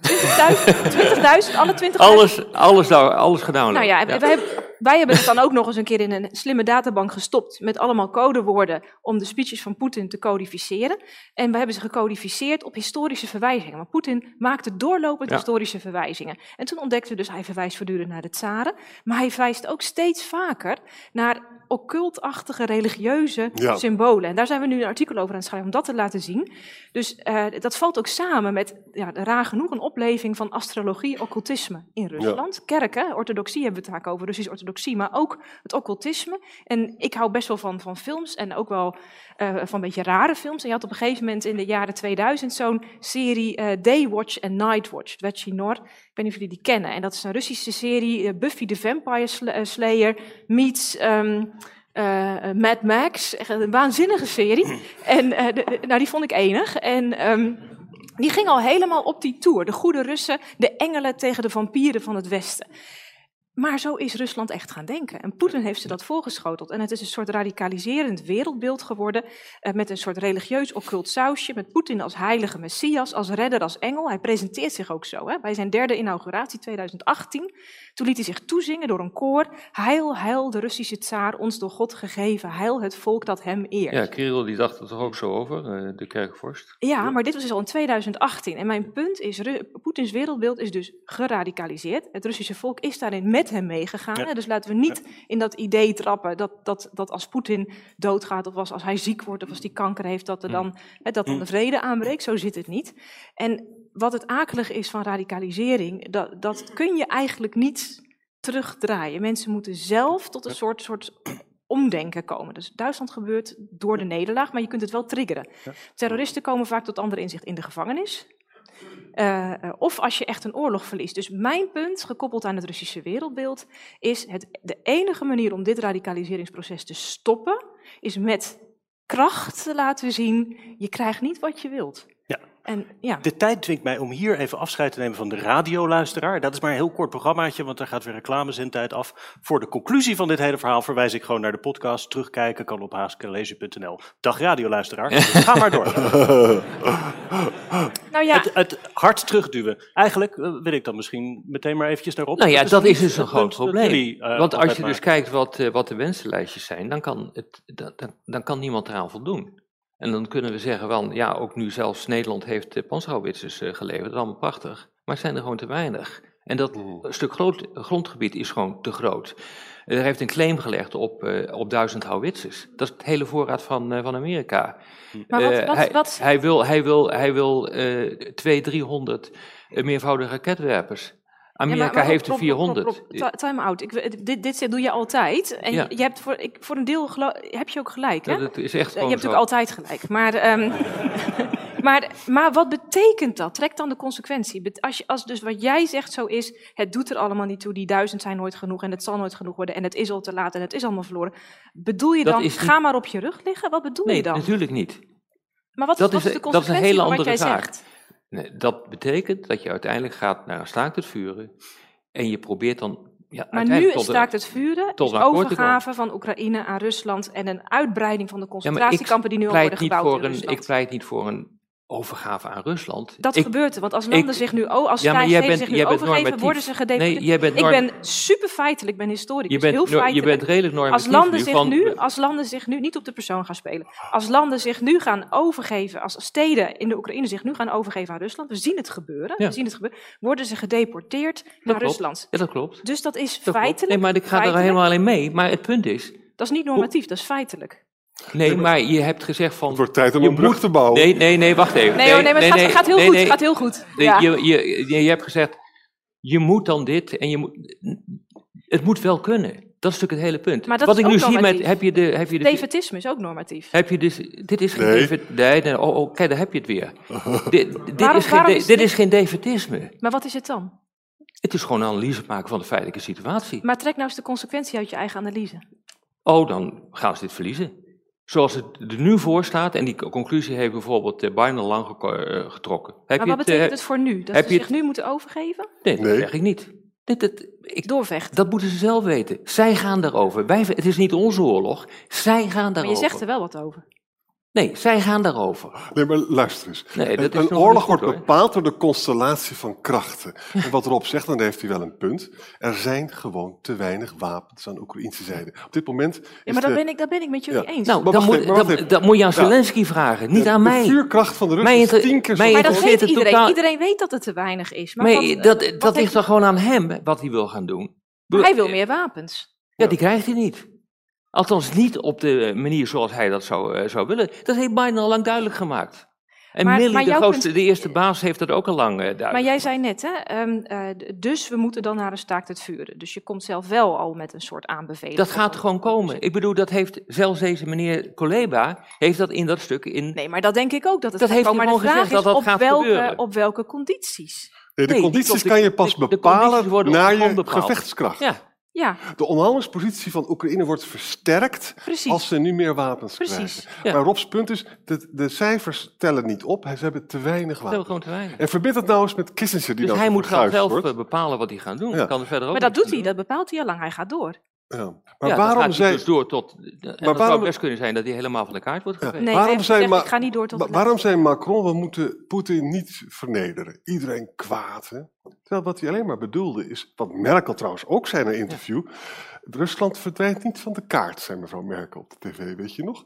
de 20.000, 20.000, alle 20.000 Alles, alles, alles gedaan. nou ja, Wij, hebben, wij hebben het dan ook nog eens een keer in een slimme databank gestopt met allemaal codewoorden om de speeches van Poetin te codificeren. En we hebben ze gecodificeerd op historische verwijzingen. Maar Poetin maakte doorlopend Ja. historische verwijzingen. En toen ontdekten we dus, hij verwijst voortdurend naar de tsaren, maar hij verwijst ook steeds vaker naar occultachtige religieuze Ja. symbolen. En daar zijn we nu een artikel over aan het schrijven om dat te laten zien. Dus eh, dat valt ook samen met, ja, raar genoeg, een opleving van astrologie, occultisme in Rusland. Kerken, orthodoxie hebben we het vaak over, Russisch orthodoxie, maar ook het occultisme. En ik hou best wel van, van films en ook wel eh, van een beetje rare films. En je had op een gegeven moment in de jaren 2000 zo'n serie eh, Daywatch en Nightwatch, Nor. Ik weet niet of jullie die kennen. En dat is een Russische serie, eh, Buffy the Vampire eh, Slayer meets ehm, eh, Mad Max. Echt een waanzinnige serie. [clears throat] En de- nou, die vond ik enig. En ehm, die ging al helemaal op die tour. De goede Russen, de engelen tegen de vampieren van het Westen. Maar zo is Rusland echt gaan denken. En Poetin heeft ze dat voorgeschoteld. En het is een soort radicaliserend wereldbeeld geworden. eh, met een soort religieus occult sausje. Met Poetin als heilige messias, als redder, als engel. Hij presenteert zich ook zo. Hè. Bij zijn derde inauguratie 2018. Toen liet hij zich toezingen door een koor. Heil, heil de Russische tsaar, ons door God gegeven. Heil het volk dat hem eert. Ja, Kirill die dacht er toch ook zo over, eh, de kerkvorst. Ja, maar dit was dus al in 2018. En mijn punt is, Poetins wereldbeeld is dus geradicaliseerd. Het Russische volk is daarin met hem meegegaan. Ja. Dus laten we niet in dat idee trappen dat, dat, dat als Poetin doodgaat of als, als hij ziek wordt of als hij kanker heeft, dat, er dan, hè, dat dan de vrede aanbreekt. Zo zit het niet. En wat het akelige is van radicalisering, dat, dat kun je eigenlijk niet terugdraaien. Mensen moeten zelf tot een soort, soort omdenken komen. Dus Duitsland gebeurt door de nederlaag, maar je kunt het wel triggeren. Terroristen komen vaak tot andere inzicht in de gevangenis. Eh, eh, of als je echt een oorlog verliest. Dus mijn punt, gekoppeld aan het Russische wereldbeeld, is het, de enige manier om dit radicaliseringsproces te stoppen, is met kracht te laten zien, je krijgt niet wat je wilt. En ja, De tijd dwingt mij om hier even afscheid te nemen van de radioluisteraar. Dat is maar een heel kort programmaatje, want daar gaat weer reclamezendtijd af. Voor de conclusie van dit hele verhaal verwijs ik gewoon naar de podcast. Terugkijken kan op haaskelezen.nl. Dag radioluisteraar, [laughs] ga maar door. nou ja, Het, het hard terugduwen. Eigenlijk eh, wil ik dan misschien meteen maar eventjes daarop. Nou ja, dat is dus een groot probleem. jullie, eh, Want als je dus kijkt wat, eh, wat de wensenlijstjes zijn, dan kan, het, dan, dan, dan kan niemand eraan voldoen. En dan kunnen we zeggen, wel, ja, ook nu zelfs Nederland heeft panzerhouwitsers eh, geleverd, dat is allemaal prachtig. Maar het zijn er gewoon te weinig. En dat stuk groot, grondgebied is gewoon te groot. Er heeft een claim gelegd op, eh, op duizend houwitsers. Dat is het hele voorraad van, eh, van Amerika. maar wat, wat, hij, wat, hij wil, hij wil, hij wil eh 200, 300 eh, meervoudige raketwerpers. Amerika Ja, maar- maar heeft er Rob, Rob, Rob, 400. Rob, ti- time out. Ik, dit, dit doe je altijd. En Ja. je, je hebt voor, ik, voor een deel heb je ook gelijk. Hè? Ja, dat is echt je gewoon hebt natuurlijk altijd gelijk. Maar, ehm, [laughs] maar, maar wat betekent dat? Trek dan de consequentie. Als, je, als dus wat jij zegt zo is, het doet er allemaal niet toe, die duizend zijn nooit genoeg en het zal nooit genoeg worden en het is al te laat en het is allemaal verloren. Bedoel je dan, niet- ga maar op je rug liggen? Wat bedoel Nee, je dan? natuurlijk niet. Maar wat, dat wat is- de dat is een consequentie van wat jij zaak. zegt? Nee, dat betekent dat je uiteindelijk gaat naar een staakt het vuren. En je probeert dan. Ja, Maar nu een- staakt het vuren, tot is overgave van Oekraïne aan Rusland en een uitbreiding van de Ja, concentratiekampen die nu al worden gebouwd voor in een. Ik pleit niet voor een overgave aan Rusland. Dat ik, gebeurt er, want als landen ik- zich nu, oh, als Ja, maar jij steden bent- zich nu jij bent overgeven, worden ze gedeporteerd. Nee, ik ben super feitelijk, ik ben historicus, je, bent, heel no- je feitelijk. bent redelijk als normatief landen, nu zich van, nu, als landen zich nu niet op de persoon gaan spelen, als landen zich nu gaan overgeven, als steden in de Oekraïne zich nu gaan overgeven aan Rusland, we zien het gebeuren, Ja. we zien het gebeuren, worden ze gedeporteerd naar klopt. Rusland. Ja, dat klopt. Dus dat is Dat klopt. feitelijk. Nee, maar ik ga er feitelijk. helemaal in mee. Maar het punt is, Dat is niet normatief, dat is feitelijk. Nee, maar je hebt gezegd van... Het wordt tijd om je een brug moet- te bouwen. Nee, nee, nee, wacht even. Nee, hoor, nee, maar het gaat, nee, gaat heel nee, goed, nee. gaat heel goed. Nee, Ja. je, je, je, je hebt gezegd, je moet dan dit en je moet... Het moet wel kunnen. Dat is natuurlijk het hele punt. Maar dat Wat is ik nu ook zie met... normatief. Heb je de... Heb je de Defetisme is ook normatief. heb je dus, dit is geen Nee. defet- nee, nee, oh, oh, kijk, daar heb je het weer. [laughs] dit, dit, Waarom- is geen, is dit dit- is geen defetisme. Maar wat is het dan? Het is gewoon een analyse maken van de feitelijke situatie. Maar trek nou eens de consequentie uit je eigen analyse. Oh, dan gaan ze dit verliezen. Zoals het er nu voor staat, en die conclusie heeft bijvoorbeeld eh, Biden al lang eh, getrokken. Heb Maar je wat het, betekent eh, het voor nu? Dat heb ze je zich het- nu moeten overgeven? Nee, dat Nee. zeg ik niet. Dit, dit, ik, Doorvechten. dat moeten ze zelf weten. Zij gaan daarover. Wij, het is niet onze oorlog. Zij gaan daarover. Maar je zegt er wel wat over. Nee, zij gaan daarover. Nee, maar luister eens. Nee, dat een is een nog oorlog goed, wordt hoor. bepaald door de constellatie van krachten. [laughs] En wat Rob zegt, dan heeft hij wel een punt. Er zijn gewoon te weinig wapens aan Oekraïnse zijde. Op dit moment Ja, maar dat de, ben ik, dat ben ik met jullie Ja. eens. Nou, Maar dan moet, dat, dat moet je aan Ja. Zelensky vragen, niet de- aan de mij. vuurkracht van de Mij Russen is tien keer zo maar dat weet iedereen. totaal- Iedereen weet dat het te weinig is. Maar Maar wat- dat, wat dat ligt toch gewoon aan hem, wat hij wil gaan doen. Hij wil meer wapens. Ja, die krijgt hij niet. Althans niet op de manier zoals hij dat zou, eh, zou willen. Dat heeft Biden al lang duidelijk gemaakt. En Maar- maar de, grootste, punt- de eerste baas, heeft dat ook al lang eh, duidelijk Maar jij zei net, hè, ehm, eh, dus we moeten dan naar een staakt het vuren. Dus je komt zelf wel al met een soort aanbeveling. Dat gaat gewoon komen. Ik bedoel, dat heeft zelfs deze meneer Koleba, heeft dat in dat stuk in... Nee, maar dat denk ik ook dat het Dat heeft komen. Maar de vraag gezegd is dat dat op gaat welke, gebeuren. op welke condities? Nee, de Nee, condities de- kan je de- pas de condities bepalen worden naar gewoon je gevechtskracht. Ja, Ja, De onderhandelingspositie van Oekraïne wordt versterkt precies. als ze nu meer wapens Precies. krijgen. Ja. Maar Rob's punt is, de, de cijfers tellen niet op. Ze hebben te weinig dat wapens. gewoon te weinig. En verbind het nou eens met Kissinger die Dus dan hij moet gaan verguisd zelf wordt. eh, bepalen wat hij gaat doen. Ja. Kan er verder ook Maar dat doet hij, dat bepaalt hij al lang. Hij gaat door. Ja. Maar Ja, dat waarom gaat zijn, dus door tot. En dat waarom- zou best kunnen zijn dat hij helemaal van de kaart wordt Ja. geveegd. Nee, Waarom zijn ma- ik ga niet door tot waarom zei Macron, we moeten Poetin niet vernederen? Iedereen kwaad, hè? Terwijl wat hij alleen maar bedoelde is, wat Merkel trouwens ook zei in een interview, Rusland verdwijnt niet van de kaart, zei mevrouw Merkel op de tv, weet je nog?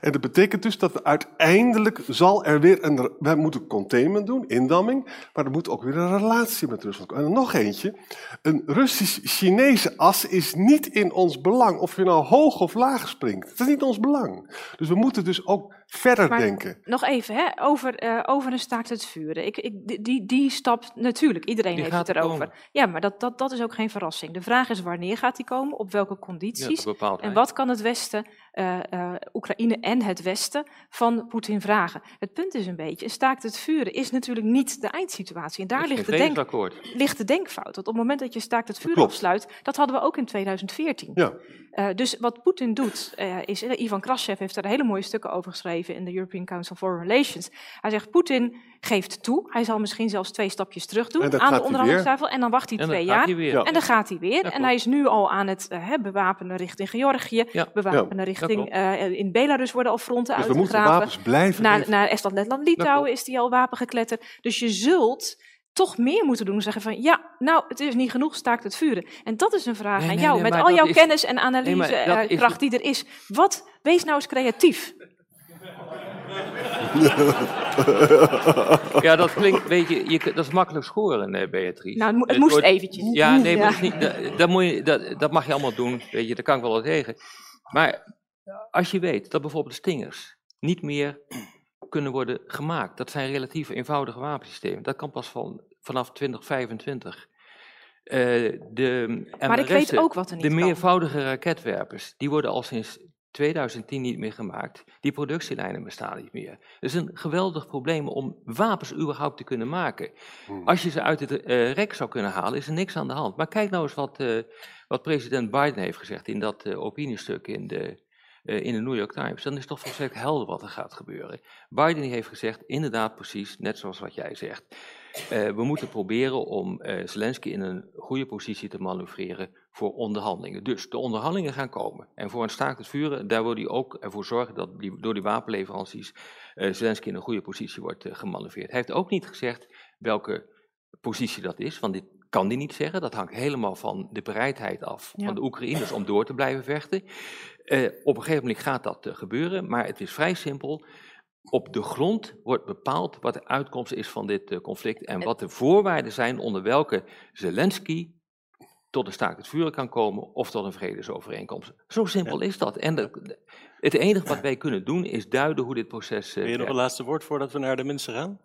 En dat betekent dus dat we uiteindelijk zal er weer een, wij moeten containment doen, indamming, maar er moet ook weer een relatie met Rusland komen. En nog eentje, een Russisch-Chinese as is niet in ons belang, of je nou hoog of laag springt. Dat is niet ons belang. Dus we moeten dus ook verder Maar- denken. Nog even, hè, over, eh, over een staakt het vuren. Ik, ik, die- die, stap, natuurlijk, iedereen Die heeft gaat het er erover. komen. Ja, maar dat, dat, dat is ook geen verrassing. De vraag is wanneer gaat die komen, op welke condities. En wat kan het Westen, eh, eh, Oekraïne en het Westen van Poetin vragen? Het punt is een beetje, een staakt het vuren is natuurlijk niet de eindsituatie. En daar ligt de, denk, ligt de denkfout. Want op het moment dat je staakt het vuren Klopt. afsluit, dat hadden we ook in 2014. Ja. Eh, dus wat Poetin doet, is, Ivan Krashev heeft daar hele mooie stukken over geschreven in de European Council Foreign Relations. Hij zegt, Poetin geeft toe, hij zal misschien zelfs twee stapjes terug doen aan de onderhandelingstafel en dan wacht hij En dan twee gaat jaar. hij. Ja. En dan gaat hij weer. en hij is nu al aan het eh, hè, bewapenen richting Georgië, Ja. bewapenen richting, eh, in Belarus worden al fronten Dus we moeten uitgegraven. wapens blijven Naar, naar Estland, Letland, Litouwen is die al wapen gekletterd. Dus je zult toch meer moeten doen. Zeggen van, ja, nou, het is niet genoeg, staakt het vuren. En dat is een vraag Nee, aan nee, jou, nee, met al jouw is- kennis en analysekracht die er is. Wat, wees nou eens creatief. [laughs] Ja, dat klinkt, weet je, je, dat is makkelijk scoren, eh, Beatrice. Nou, het, mo- het Het moest wordt- eventjes. Ja, nee, maar Ja. dat, niet, dat, moet je, dat, dat mag je allemaal doen, weet je, daar kan ik wel wat tegen. Maar als je weet dat bijvoorbeeld stingers niet meer kunnen worden gemaakt, dat zijn relatief eenvoudige wapensystemen, dat kan pas van, vanaf 2025. Eh, de, Maar ik weet ook wat er niet De kan. meervoudige raketwerpers, die worden al sinds 2010 niet meer gemaakt. Die productielijnen bestaan niet meer. Het is een geweldig probleem om wapens überhaupt te kunnen maken. Hmm. Als je ze uit het eh, rek zou kunnen halen, is er niks aan de hand. Maar kijk nou eens wat, eh, wat president Biden heeft gezegd in dat eh, opiniestuk in de, in de New York Times. Dan is toch volstrekt helder wat er gaat gebeuren. Biden heeft gezegd, inderdaad precies, net zoals wat jij zegt. we moeten proberen om Zelensky in een goede positie te manoeuvreren voor onderhandelingen. Dus de onderhandelingen gaan komen. En voor een staakt het vuren, daar wil hij ook ervoor zorgen dat die, door die wapenleveranties eh, Zelensky in een goede positie wordt eh, gemanoeuvreerd. Hij heeft ook niet gezegd welke positie dat is, want dit kan hij niet zeggen. Dat hangt helemaal van de bereidheid af Ja. van de Oekraïners om door te blijven vechten. Eh, op een gegeven moment gaat dat gebeuren, maar het is vrij simpel. Op de grond wordt bepaald wat de uitkomst is van dit conflict en wat de voorwaarden zijn onder welke Zelensky tot een staakt het vuren kan komen of tot een vredesovereenkomst. Zo simpel is dat. En de- het enige wat wij kunnen doen is duiden hoe dit proces eh, Wil je nog een laatste woord voordat we naar de mensen gaan?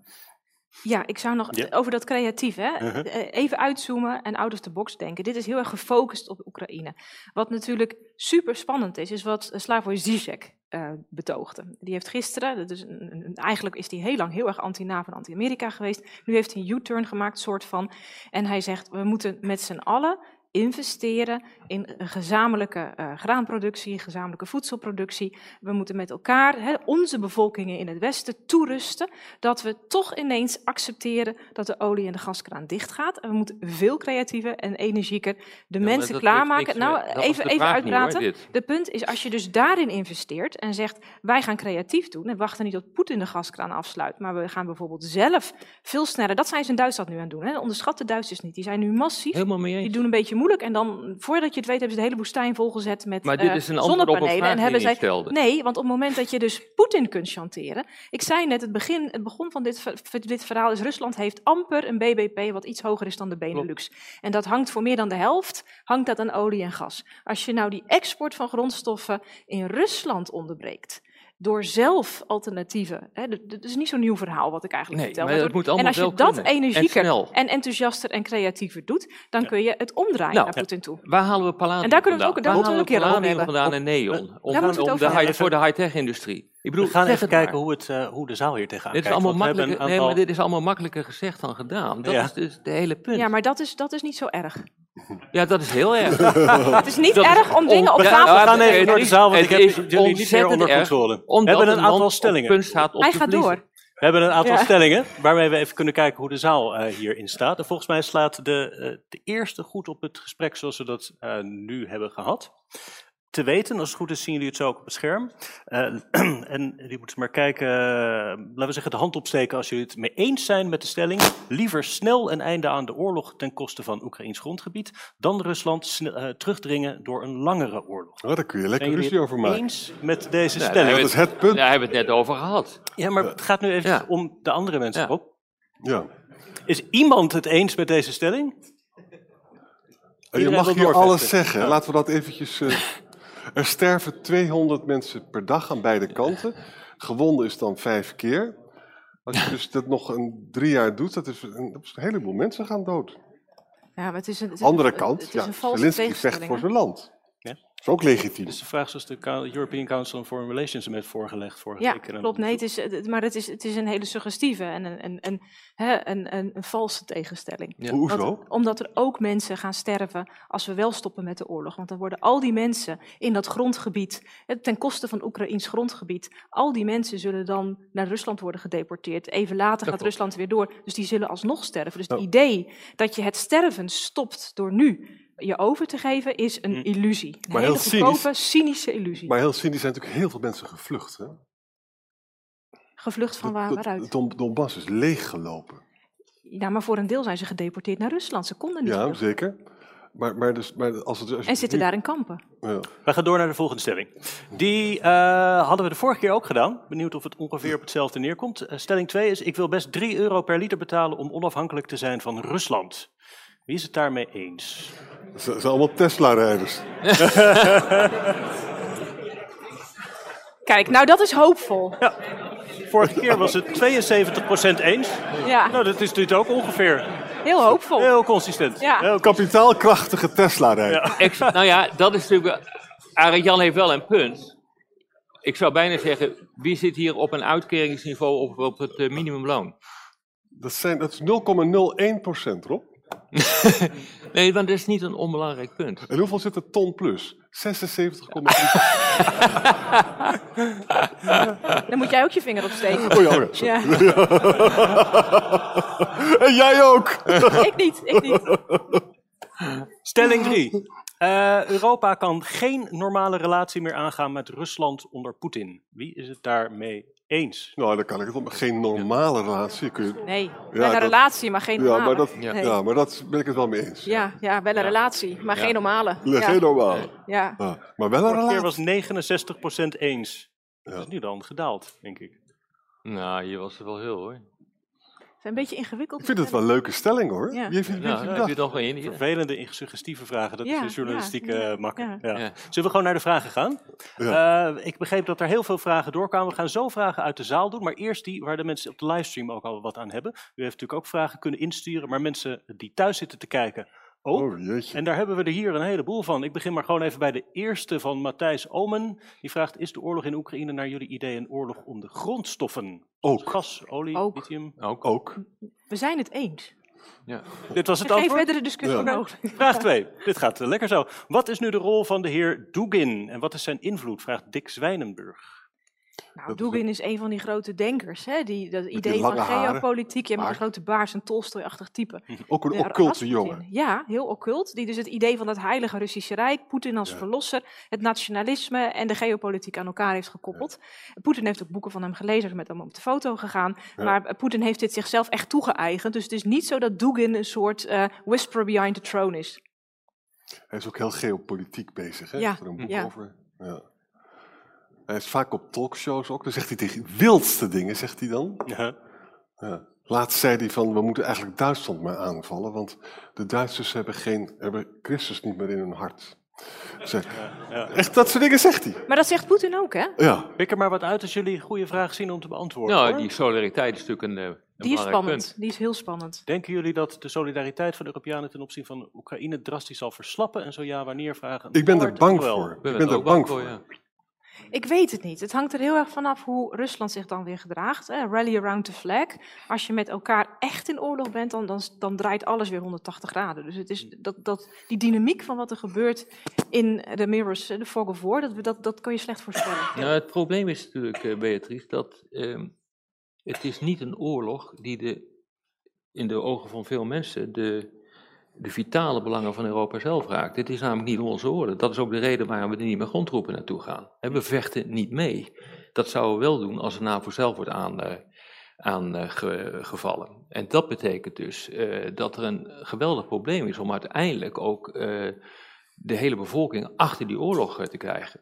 Ja, ik zou nog Ja. over dat creatief, hè? Mhm. eh, even uitzoomen en out of the box denken. Dit is heel erg gefocust op Oekraïne. Wat natuurlijk super spannend is, is wat Slavoj Zizek eh, betoogde. Die heeft gisteren, dat is een, een- eigenlijk is hij heel lang heel erg anti-NAVO en anti-Amerika geweest. Nu heeft hij een U-turn gemaakt, soort van. En hij zegt, we moeten met z'n allen investeren in een gezamenlijke eh, graanproductie, gezamenlijke voedselproductie. We moeten met elkaar, hè, onze bevolkingen in het Westen, toerusten dat we toch ineens accepteren dat de olie- en de gaskraan dichtgaat. En we moeten veel creatiever en energieker de Ja, mensen klaarmaken. Nou, dat even, even vraag niet, hoor, uitpraten. de punt is, als je dus daarin investeert en zegt, wij gaan creatief doen en wachten niet tot Poetin de gaskraan afsluit, maar we gaan bijvoorbeeld zelf veel sneller, dat zijn ze in Duitsland nu aan het doen. Hè. Onderschat de Duitsers niet, die zijn nu massief. Helemaal mee Die doen een beetje moeilijk en dan, voordat je het weet, hebben ze de hele woestijn volgezet met Maar dit eh, is een zonnepanelen. en hebben zij. Nee, want op het moment dat je dus Poetin kunt chanteren. Ik zei net, het begin, het begon van dit, dit verhaal is Rusland heeft amper een BBP wat iets hoger is dan de Benelux. En dat hangt voor meer dan de helft, hangt dat aan olie en gas. Als je nou die export van grondstoffen in Rusland onderbreekt, door zelf alternatieven, hè, dat is niet zo'n nieuw verhaal wat ik eigenlijk Nee, vertel. maar maar het door- moet en als je wel dat kunnen. Energieker en enthousiaster en creatiever doet, dan kun je het omdraaien Nou, naar Poetin toe. Waar halen we palladium En daar kunnen we het ook- daar moeten we een keer over hebben. vandaan en neon? Om, om over de high- voor de high-tech-industrie. Ik bedoel, We gaan even maar. kijken hoe, het, eh, hoe de zaal hier tegenaan Dit is, kijkt. allemaal makkelijker, nee, maar dit is allemaal makkelijker gezegd dan gedaan. Dat Ja. is dus de hele punt. Ja, maar dat is, dat is niet zo erg. Ja, dat is heel erg. [laughs] Het is niet Dat is erg om dingen op We Ja, gaan, tafel we te gaan even door de zaal, want ik heb jullie niet meer onder controle. We hebben een aantal stellingen. Hij te gaat door. We hebben een aantal Ja. stellingen waarmee we even kunnen kijken hoe de zaal eh, hierin staat. En volgens mij slaat de, eh, de eerste goed op het gesprek zoals we dat eh, nu hebben gehad. Te weten, als het goed is, zien jullie het zo ook op het scherm. Eh, [clears throat] en die moeten maar kijken, eh, laten we zeggen, de hand opsteken als jullie het mee eens zijn met de stelling. Liever snel een einde aan de oorlog ten koste van Oekraïns grondgebied dan Rusland eh, terugdringen door een langere oorlog. Oh, daar kun je lekker jullie ruzie over het maken. eens met deze stelling? Dat is het punt. Daar hebben we het net over gehad. Ja, maar het gaat nu even Ja. om de andere mensen, Ja. Rob. Ja. Is iemand het eens met deze stelling? En je mag hier alles zeggen. Laten we dat eventjes... eh, [laughs] er sterven 200 mensen per dag aan beide kanten. Gewonden is dan vijf keer. Als je dus dat nog een drie jaar doet, dat is een, dat is een heleboel mensen gaan dood. Ja, maar het is een, het is Andere kant, het is ja, een Zelensky vecht voor zijn land. Ja. Dat is ook legitiem. Dus de vraag zoals de European Council on Foreign Relations hem heeft voorgelegd vorige Ja, week. een klopt. Nee, het is, het- maar het is, het is een hele suggestieve en een, een, een, hè, een, een, een valse tegenstelling. Ja. Hoezo? Want- omdat er ook mensen gaan sterven als we wel stoppen met de oorlog. Want dan worden al die mensen in dat grondgebied, hè, ten koste van Oekraïns grondgebied, al die mensen zullen dan naar Rusland worden gedeporteerd. Even later gaat klopt. Rusland weer door, dus die zullen alsnog sterven. Dus het Nou. idee dat je het sterven stopt door nu je over te geven, is een Hm. illusie. Een Maar hele heel cynisch. cynische illusie. Maar heel cynisch zijn natuurlijk heel veel mensen gevlucht. Hè? Gevlucht van waar, waaruit? Don, Donbass is leeggelopen. Ja, maar voor een deel zijn ze gedeporteerd naar Rusland. Ze konden niet Ja, terug. zeker. Maar, maar, dus, maar als het, als En zitten nu- daar in kampen. Ja. We gaan door naar de volgende stelling. Die eh, hadden we de vorige keer ook gedaan. Benieuwd of het ongeveer op hetzelfde neerkomt. Eh, stelling 2 is, ik wil best 3 euro per liter betalen om onafhankelijk te zijn van Rusland. Wie is het daarmee eens? Ze ze zijn allemaal Tesla-rijders. Kijk, nou dat is hoopvol. Vorige keer was het 72% eens. Ja, Nou, dat is dit ook ongeveer. heel hoopvol. Heel consistent. Ja. Heel Kapitaalkrachtige Tesla-rijder. Ex- nou ja, dat is natuurlijk. Arend Jan heeft wel een punt. Ik zou bijna zeggen, wie zit hier op een uitkeringsniveau op, op het eh, minimumloon? Dat, zijn, dat is 0,01 procent, Rob. [laughs] Nee, want dat is niet een onbelangrijk punt. En hoeveel zit er ton plus? 76,3. [laughs] Dan moet jij ook je vinger opsteken. Oh ja, oh ja, [laughs] En jij ook! ik niet, ik niet. Stelling 3. Europa kan geen normale relatie meer aangaan met Rusland onder Poetin. Wie is het daarmee eens? Nou, dan kan ik het op. Geen normale relatie. Kun je, Nee, wel een dat- relatie, maar geen ja, normale. maar dat, Ja. Nee. ja, maar dat ben ik het wel mee eens. Ja, ja, wel een Ja. relatie, maar Ja. geen normale. Ja, Geen normale. ja. Ja, maar wel een Vorige keer relatie. was 69% eens. Ja. Dat is nu dan gedaald, denk ik. Nou, hier was het wel heel hoor. Het is een beetje ingewikkeld. Ik vind het wel een leuke stelling hoor. Ja. Wie heeft het Ja, ja, heb je wel in? Vervelende, suggestieve vragen, dat Ja, is de journalistieke ja, eh, makker. ja. Ja. Ja. Zullen we gewoon naar de vragen gaan? Ja. Eh, ik begreep dat er heel veel vragen doorkwamen. We gaan zo vragen uit de zaal doen, maar eerst die waar de mensen op de livestream ook al wat aan hebben. U heeft natuurlijk ook vragen kunnen insturen, maar mensen die thuis zitten te kijken ook. Oh. En daar hebben we er hier een heleboel van. Ik begin maar gewoon even bij de eerste van Matthijs Omen. Die vraagt, is de oorlog in Oekraïne naar jullie idee een oorlog om de grondstoffen? Ook. Gas, olie, Ook. lithium. Ook. Ook. We zijn het eens. Ja. Dit was het Geen antwoord? verdere discussie Ja. mogelijk. [laughs] Vraag 2. Dit gaat eh, lekker zo. Wat is nu de rol van de heer Dugin en wat is zijn invloed? Vraagt Dick Zwijnenburg. Nou, Dugin is een van die grote denkers. Hè? Die, dat idee van geopolitiek. Ja, met een grote baars, een Tolstoy-achtig type. [laughs] Ook een De occulte jongen. Ja, heel occult. Die dus het idee van het heilige Russische Rijk, Poetin als Ja. verlosser, het nationalisme en de geopolitiek aan elkaar heeft gekoppeld. Poetin heeft ook boeken van hem gelezen, met hem op de foto gegaan. Ja. Maar eh, Poetin heeft dit zichzelf echt toegeëigend. Dus het is niet zo dat Dugin een soort eh whisper behind the throne is. Hij is ook heel geopolitiek bezig. Hè? Ja, Is er een boek ja. over. Ja. Hij is vaak op talkshows ook. Dan zegt hij tegen wildste dingen, zegt hij dan. Ja. Ja. Laatst zei hij van, we moeten eigenlijk Duitsland maar aanvallen, want de Duitsers hebben, geen, hebben Christus niet meer in hun hart. Zeg, ja. Echt, dat soort dingen zegt hij. Maar dat zegt Poetin ook, hè? Ja, Pik er maar wat uit als jullie een goede vraag zien om te beantwoorden. Nou, hoor. die solidariteit is natuurlijk een, eh, een Die is belangrijk spannend. punt. Die is heel spannend. Denken jullie dat de solidariteit van de Europeanen ten opzichte van Oekraïne drastisch zal verslappen? En zo ja, wanneer vragen? ik ben er bang voor. Ik ben er bang voor. Ik weet het niet. Het hangt er heel erg vanaf hoe Rusland zich dan weer gedraagt. Hè. Rally around the flag. Als je met elkaar echt in oorlog bent, dan, dan, dan draait alles weer 180 graden. Dus het is dat, dat, die dynamiek van wat er gebeurt in de Mirrors, de Fog of War, dat, dat, dat kun je slecht voorspellen. Nou, het probleem is natuurlijk, uh, Beatrice, dat uh, het is niet een oorlog die de, in de ogen van veel mensen de de vitale belangen van Europa zelf raakt. Dit is namelijk niet onze orde. Dat is ook de reden waarom we er niet met grondtroepen naartoe gaan. We vechten niet mee. Dat zouden we wel doen als de NAVO zelf wordt aangevallen. Aan, en dat betekent dus uh, dat er een geweldig probleem is om uiteindelijk ook de hele bevolking achter die oorlog te krijgen.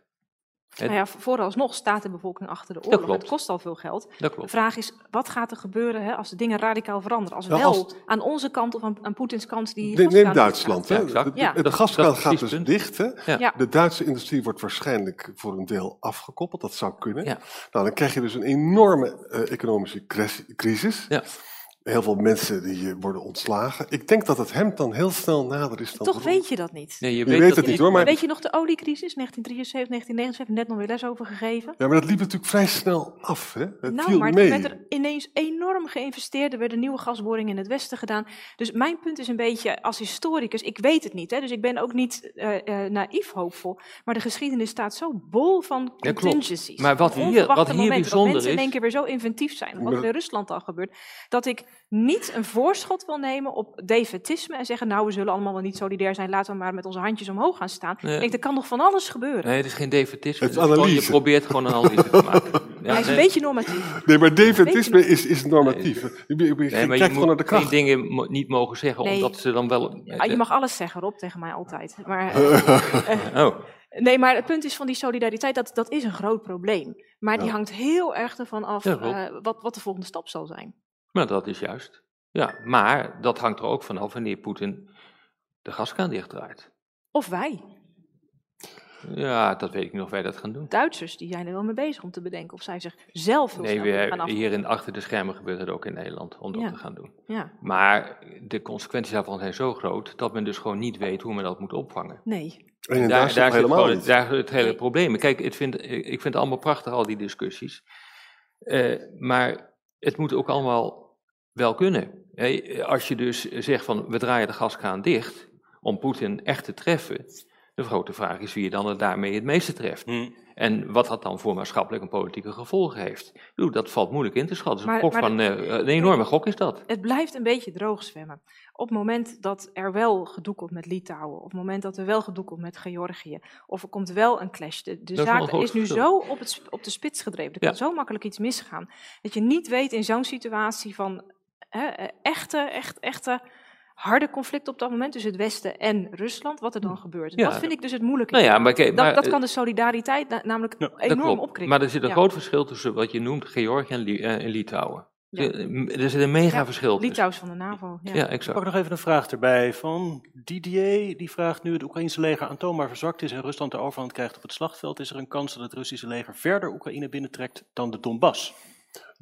Het... Nou ja, vooralsnog staat de bevolking achter de oorlog. Het kost al veel geld. Dat klopt. De vraag is, wat gaat er gebeuren hè, als de dingen radicaal veranderen? Als nou, wel als... aan onze kant of aan, aan Poetins kant die Neem, neem Duitsland. Hè? Ja, de, de, ja. de gaskraan gaat dus punt. dicht. Hè? Ja. De Duitse industrie wordt waarschijnlijk voor een deel afgekoppeld. Dat zou kunnen. Nou, dan krijg je dus een enorme uh, economische crisis. Ja heel veel mensen die worden ontslagen. Ik denk dat het hem dan heel snel nader is dan Toch weet je dat niet. Nee, je, je weet, weet het niet hoor. Maar... Weet je nog de oliecrisis, 1973, 1979, net nog weer les over gegeven? Ja, maar dat liep natuurlijk vrij snel af. Hè? Het nou, viel maar mee. er werd er ineens enorm geïnvesteerd. Er werden nieuwe gasboringen in het westen gedaan. Dus mijn punt is een beetje, als historicus, ik weet het niet. Hè, dus ik ben ook niet uh, uh, naïef hoopvol. Maar de geschiedenis staat zo bol van contingencies. Ja, maar wat hier, wat hier bijzonder dat mensen is... in één keer weer zo inventief zijn. Wat er in Rusland al gebeurt. Dat ik niet een voorschot wil nemen op defetisme en zeggen, nou, we zullen allemaal wel niet solidair zijn, laten we maar met onze handjes omhoog gaan staan. Nee. Ik denk, er kan nog van alles gebeuren. Nee, het is geen defetisme. Het is gewoon- analyse. je probeert gewoon een analyse te maken. [laughs] Ja, Hij is een beetje normatief. Nee, maar defetisme is, is normatief. Je, je, je Nee, maar kijkt je gewoon naar moet de geen kracht. dingen mo- niet mogen zeggen, Nee. omdat ze dan wel... Ah, je mag alles zeggen, Rob, tegen mij altijd. Maar, [laughs] eh, Oh, nee, maar het punt is van die solidariteit, dat, dat is een groot probleem. Maar die Ja. hangt heel erg ervan af Ja, eh, wat, wat de volgende stap zal zijn. Maar dat is juist. Ja, maar dat hangt er ook vanaf wanneer Poetin de gaskraan dichtdraait. Of wij, Ja, dat weet ik niet of wij dat gaan doen. Duitsers, die zijn er wel mee bezig om te bedenken of zij zich zelf heel Nee, snel willen gaan we, af. hier in, achter de schermen gebeurt het ook in Nederland om dat Ja. te gaan doen. Ja, Maar de consequenties daarvan zijn zo groot dat men dus gewoon niet weet hoe men dat moet opvangen. nee. En in daar, daar zit helemaal gewoon, niet. daar zit het hele Nee. probleem. Kijk, ik vind, ik vind het allemaal prachtig, al die discussies. Eh, maar het moet ook allemaal wel kunnen. Als je dus zegt van we draaien de gaskraan dicht om Poetin echt te treffen. De grote vraag is wie je dan het daarmee het meeste treft. Hm. En wat dat dan voor maatschappelijk en politieke gevolgen heeft. Bedoel, dat valt moeilijk in te schatten. Maar- een, gok maar van, eh, een enorme gok is dat. Het blijft een beetje droog zwemmen. Op het moment dat er wel gedoe komt met Litouwen, of op het moment dat er wel gedoe komt met Georgië, of er komt wel een clash. De, zaak is nu zo op, het, op de spits gedreven. Er Ja. kan zo makkelijk iets misgaan. Dat je niet weet in zo'n situatie van hè, eh, echte, echt, echte harde conflict op dat moment tussen het Westen en Rusland, wat er dan gebeurt. En Ja. dat vind ik dus het moeilijke. Nou ja, maar dat, maar, dat kan de solidariteit na- namelijk enorm opkrikken. Maar er zit een Ja. groot verschil tussen wat je noemt Georgië en, Li- eh, en Litouwen. Ja. Er zit een mega Ja, verschil tussen. Litouws van de NAVO. Ja. Ja, Ik exact. pak nog even een vraag erbij van Didier. Die vraagt nu het Oekraïnse leger aantoonbaar verzwakt is en Rusland de overhand krijgt op het slagveld. Is er een kans dat het Russische leger verder Oekraïne binnentrekt dan de Donbass?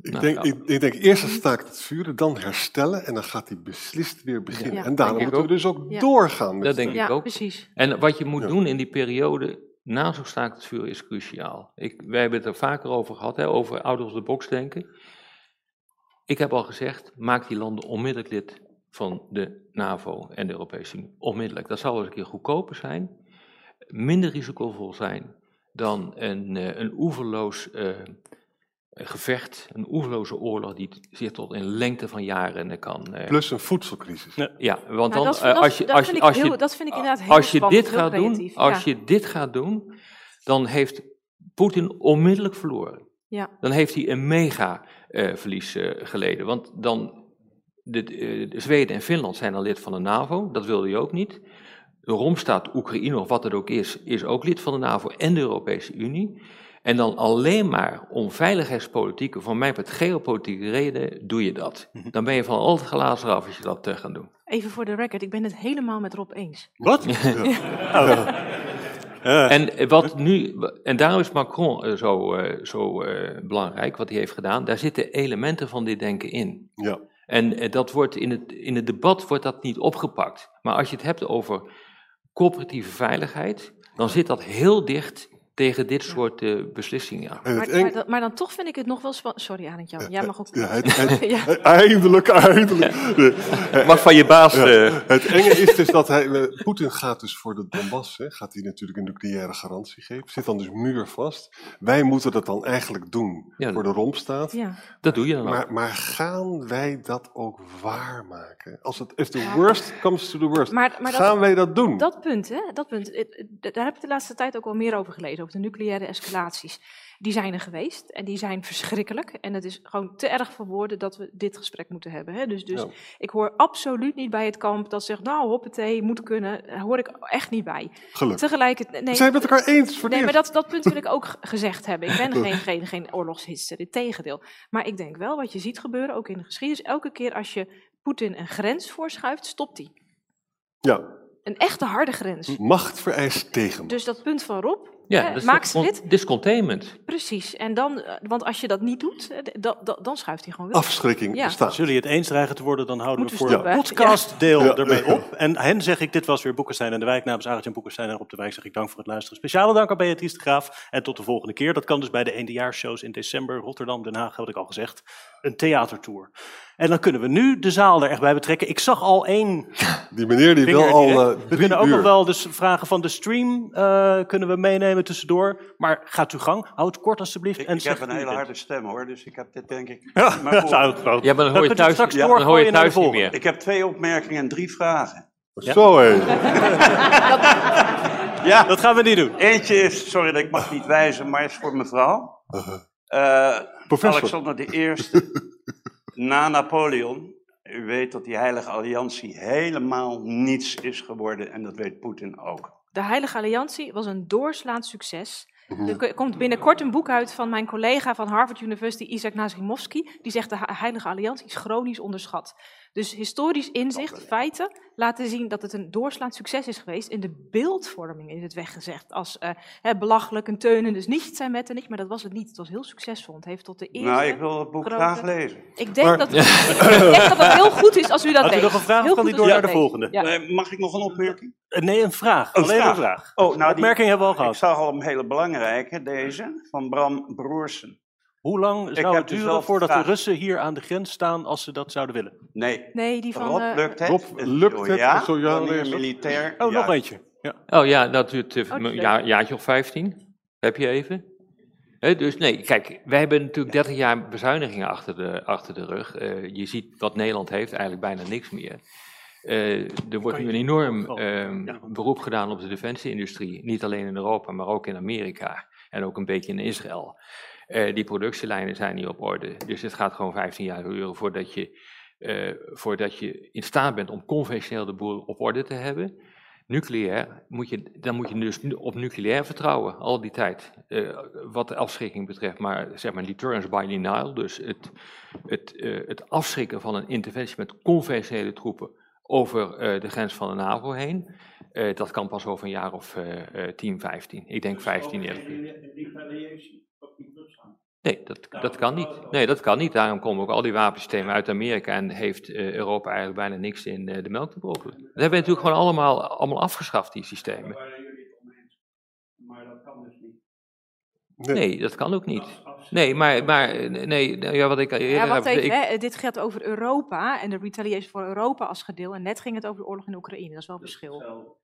Ik, Nou, denk, ja. ik, ik denk eerst een staakt het vuren, dan herstellen en dan gaat hij beslist weer beginnen. Ja, en daarom moeten we dus ook Ja. doorgaan met Dat denk ik Ja, ook. precies. En wat je moet Ja. doen in die periode na zo'n staakt het vuur is cruciaal. Ik, wij hebben het er vaker over gehad, hè, over out of the box denken. Ik heb al gezegd, maak die landen onmiddellijk lid van de NAVO en de Europese Unie. Onmiddellijk. Dat zal eens een keer goedkoper zijn, minder risicovol zijn dan een, eh, een oeverloos eh, gevecht, een oeverloze oorlog die zich tot in lengte van jaren kan... eh, Plus een voedselcrisis. Ja. ja, want Nou, dan, eh, als je, dat als vind je, ik als je, dat vind ik inderdaad heel als je spannend, dit heel gaat doen, als ja. je dit gaat doen, dan heeft Poetin onmiddellijk verloren. Ja. Dan heeft hij een mega eh, verlies geleden. Want dan, de, de Zweden en Finland zijn al lid van de NAVO, dat wilde hij ook niet. De Romstaat, Oekraïne of wat het ook is, is ook lid van de NAVO en de Europese Unie. En dan alleen maar om veiligheidspolitieke, van mij met geopolitieke reden, doe je dat. Mhm. Dan ben je van al te glazen af als je dat eh, gaat doen. Even voor de record, ik ben het helemaal met Rob eens. Wat? [laughs] En eh, wat nu, en daarom is Macron eh, zo, eh, zo eh, belangrijk, wat hij heeft gedaan. Daar zitten elementen van dit denken in. Ja. En dat wordt in het, in het debat wordt dat niet opgepakt. Maar als je het hebt over coöperatieve veiligheid, dan zit dat heel dicht tegen dit soort uh, beslissingen. En Maar, maar, dan- maar dan toch vind ik het nog wel spannend. Sorry, Arend Jan, jij mag ook. Ja, het- het- [laughs] Ja. Eindelijk, eindelijk. De- Mag van je baas. eh, Het enge is dus dat hij, eh, Poetin gaat dus voor de Donbass, hè, gaat hij natuurlijk een nucleaire garantie geven, zit dan dus muurvast. Wij moeten dat dan eigenlijk doen Ja. voor de rompstaat. Ja. dat doe je dan ook. Maar, maar gaan wij dat ook waarmaken? Als het if the worst comes to the worst, Maar, maar dat, gaan wij dat doen? Dat punt, hè, dat punt, eh, eh, daar heb ik de laatste tijd ook wel meer over gelezen, over de nucleaire escalaties. Die zijn er geweest en die zijn verschrikkelijk. En het is gewoon te erg voor woorden dat we dit gesprek moeten hebben. Hè. Dus, dus Ja. ik hoor absoluut niet bij het kamp dat zegt, nou hoppatee, moet kunnen. Daar hoor ik echt niet bij. Gelukkig. Tegelijkertijd, We nee, zijn het met elkaar eens voor Nee, maar dat, dat punt wil ik ook gezegd hebben. Ik ben geen, geen, geen oorlogshitser, het tegendeel. Maar ik denk wel, wat je ziet gebeuren, ook in de geschiedenis, elke keer als je Poetin een grens voorschuift, stopt hij. Ja, Een echte harde grens. macht vereist tegen. Dus dat punt van Rob, ja, hè, dat is maak ze dit. Dit is containment. Precies. En dan, eh, want als je dat niet doet, eh, d- da- da- dan schuift hij gewoon weg. Afschrikking Ja. bestaat. Als jullie het eens dreigen te worden, dan houden Moeten we voor stoppen, het podcastdeel Ja. ermee op. En hen zeg ik, dit was weer Boekenstein en de Wijk. Namens Arend-Jan Boekenstein en Rob de Wijk zeg ik dank voor het luisteren. Speciale dank aan Beatrice de Graaf. En tot de volgende keer. Dat kan dus bij de eindejaarsshows in december. Rotterdam, Den Haag, had ik al gezegd. Een theatertour. En dan kunnen we nu de zaal er echt bij betrekken. Ik zag al één Die meneer die wil al eh, We kunnen ook uur. nog wel dus vragen van de stream eh, kunnen we meenemen tussendoor. Maar gaat uw gang. Houd kort alsjeblieft. Ik, en ik heb een hele harde stem hoor, dus ik heb dit denk ik. Ja, maar dat is. Ja, maar dan hoor je thuis, straks ja, dan hoor je thuis niet meer. Ik heb twee opmerkingen en drie vragen. Hé. [laughs] Ja, Dat gaan we niet doen. eentje is, sorry dat ik mag niet wijzen, maar is voor mevrouw. Eh, Professor. Alexander de Eerste, [laughs] na Napoleon. U weet dat die Heilige Alliantie helemaal niets is geworden en dat weet Poetin ook. De Heilige Alliantie was een doorslaand succes. Er k- komt binnenkort een boek uit van mijn collega van Harvard University, Isaac Nazimovsky. Die zegt de Heilige Alliantie is chronisch onderschat. Dus historisch inzicht, feiten, laten zien dat het een doorslaand succes is geweest. In de beeldvorming is het weggezegd als eh, hè, belachelijk, een teunen, dus niet zijn met en niet. Maar dat was het niet. Het was heel succesvol. Het heeft tot de eerste... Nou, ik wil het boek grote- graag lezen. Ik denk, Maar- dat, ik denk dat het heel goed is als u dat Had u leest. nog een vraag kan die door naar de volgende? Ja. Mag ik nog een opmerking? Eh, Nee, een vraag. Een Alleen vraag. een vraag. Oh, nou, die, Opmerking hebben we al ik gehad. zag al een hele belangrijke, deze, van Bram Broersen. Hoe lang zou het duren dezelfde voordat de. Russen hier aan de grens staan als ze dat zouden willen? Nee, Nee, die van... Rob, eh, lukt het? Rob, lukt het? Ja, Zo, ja, militair? Oh, ja. nog eentje. Ja. Oh ja, dat duurt eh, Oh, een jaar, jaartje of 15. Heb je even? Hè, dus nee, kijk, wij hebben natuurlijk 30 jaar bezuinigingen achter de, achter de rug. Eh, je ziet wat Nederland heeft, eigenlijk bijna niks meer. Eh, er wordt nu een enorm Oh, ehm, ja. beroep gedaan op de defensieindustrie. Niet alleen in Europa, maar ook in Amerika. En ook een beetje in Israël. Eh, die productielijnen zijn niet op orde. Dus het gaat gewoon 15 jaar duren voordat je, eh, voordat je in staat bent om conventioneel de boel op orde te hebben. Nucleair, moet je, dan moet je dus op nucleair vertrouwen, al die tijd. Eh, wat de afschrikking betreft, maar zeg maar deterrence by denial, dus het, het, het afschrikken van een interventie met conventionele troepen over de grens van de NAVO heen. Dat kan pas over een jaar of eh, eh, 10, 15. Ik denk 15 eerlijk. Nee, dat, dat kan niet. Nee, dat kan niet. Daarom komen ook al die wapensystemen uit Amerika en heeft eh, Europa eigenlijk bijna niks in eh, de melk te brokkelen. Dat hebben we natuurlijk gewoon allemaal, allemaal afgeschaft, die systemen. Nee, dat kan ook niet. Nee, maar, maar nee, nou ja, wat ik eerder Ja, wacht heb- even, ik- hè. dit gaat over Europa en de retaliation voor Europa als gedeel. En net ging het over de oorlog in Oekraïne, dat is wel een verschil.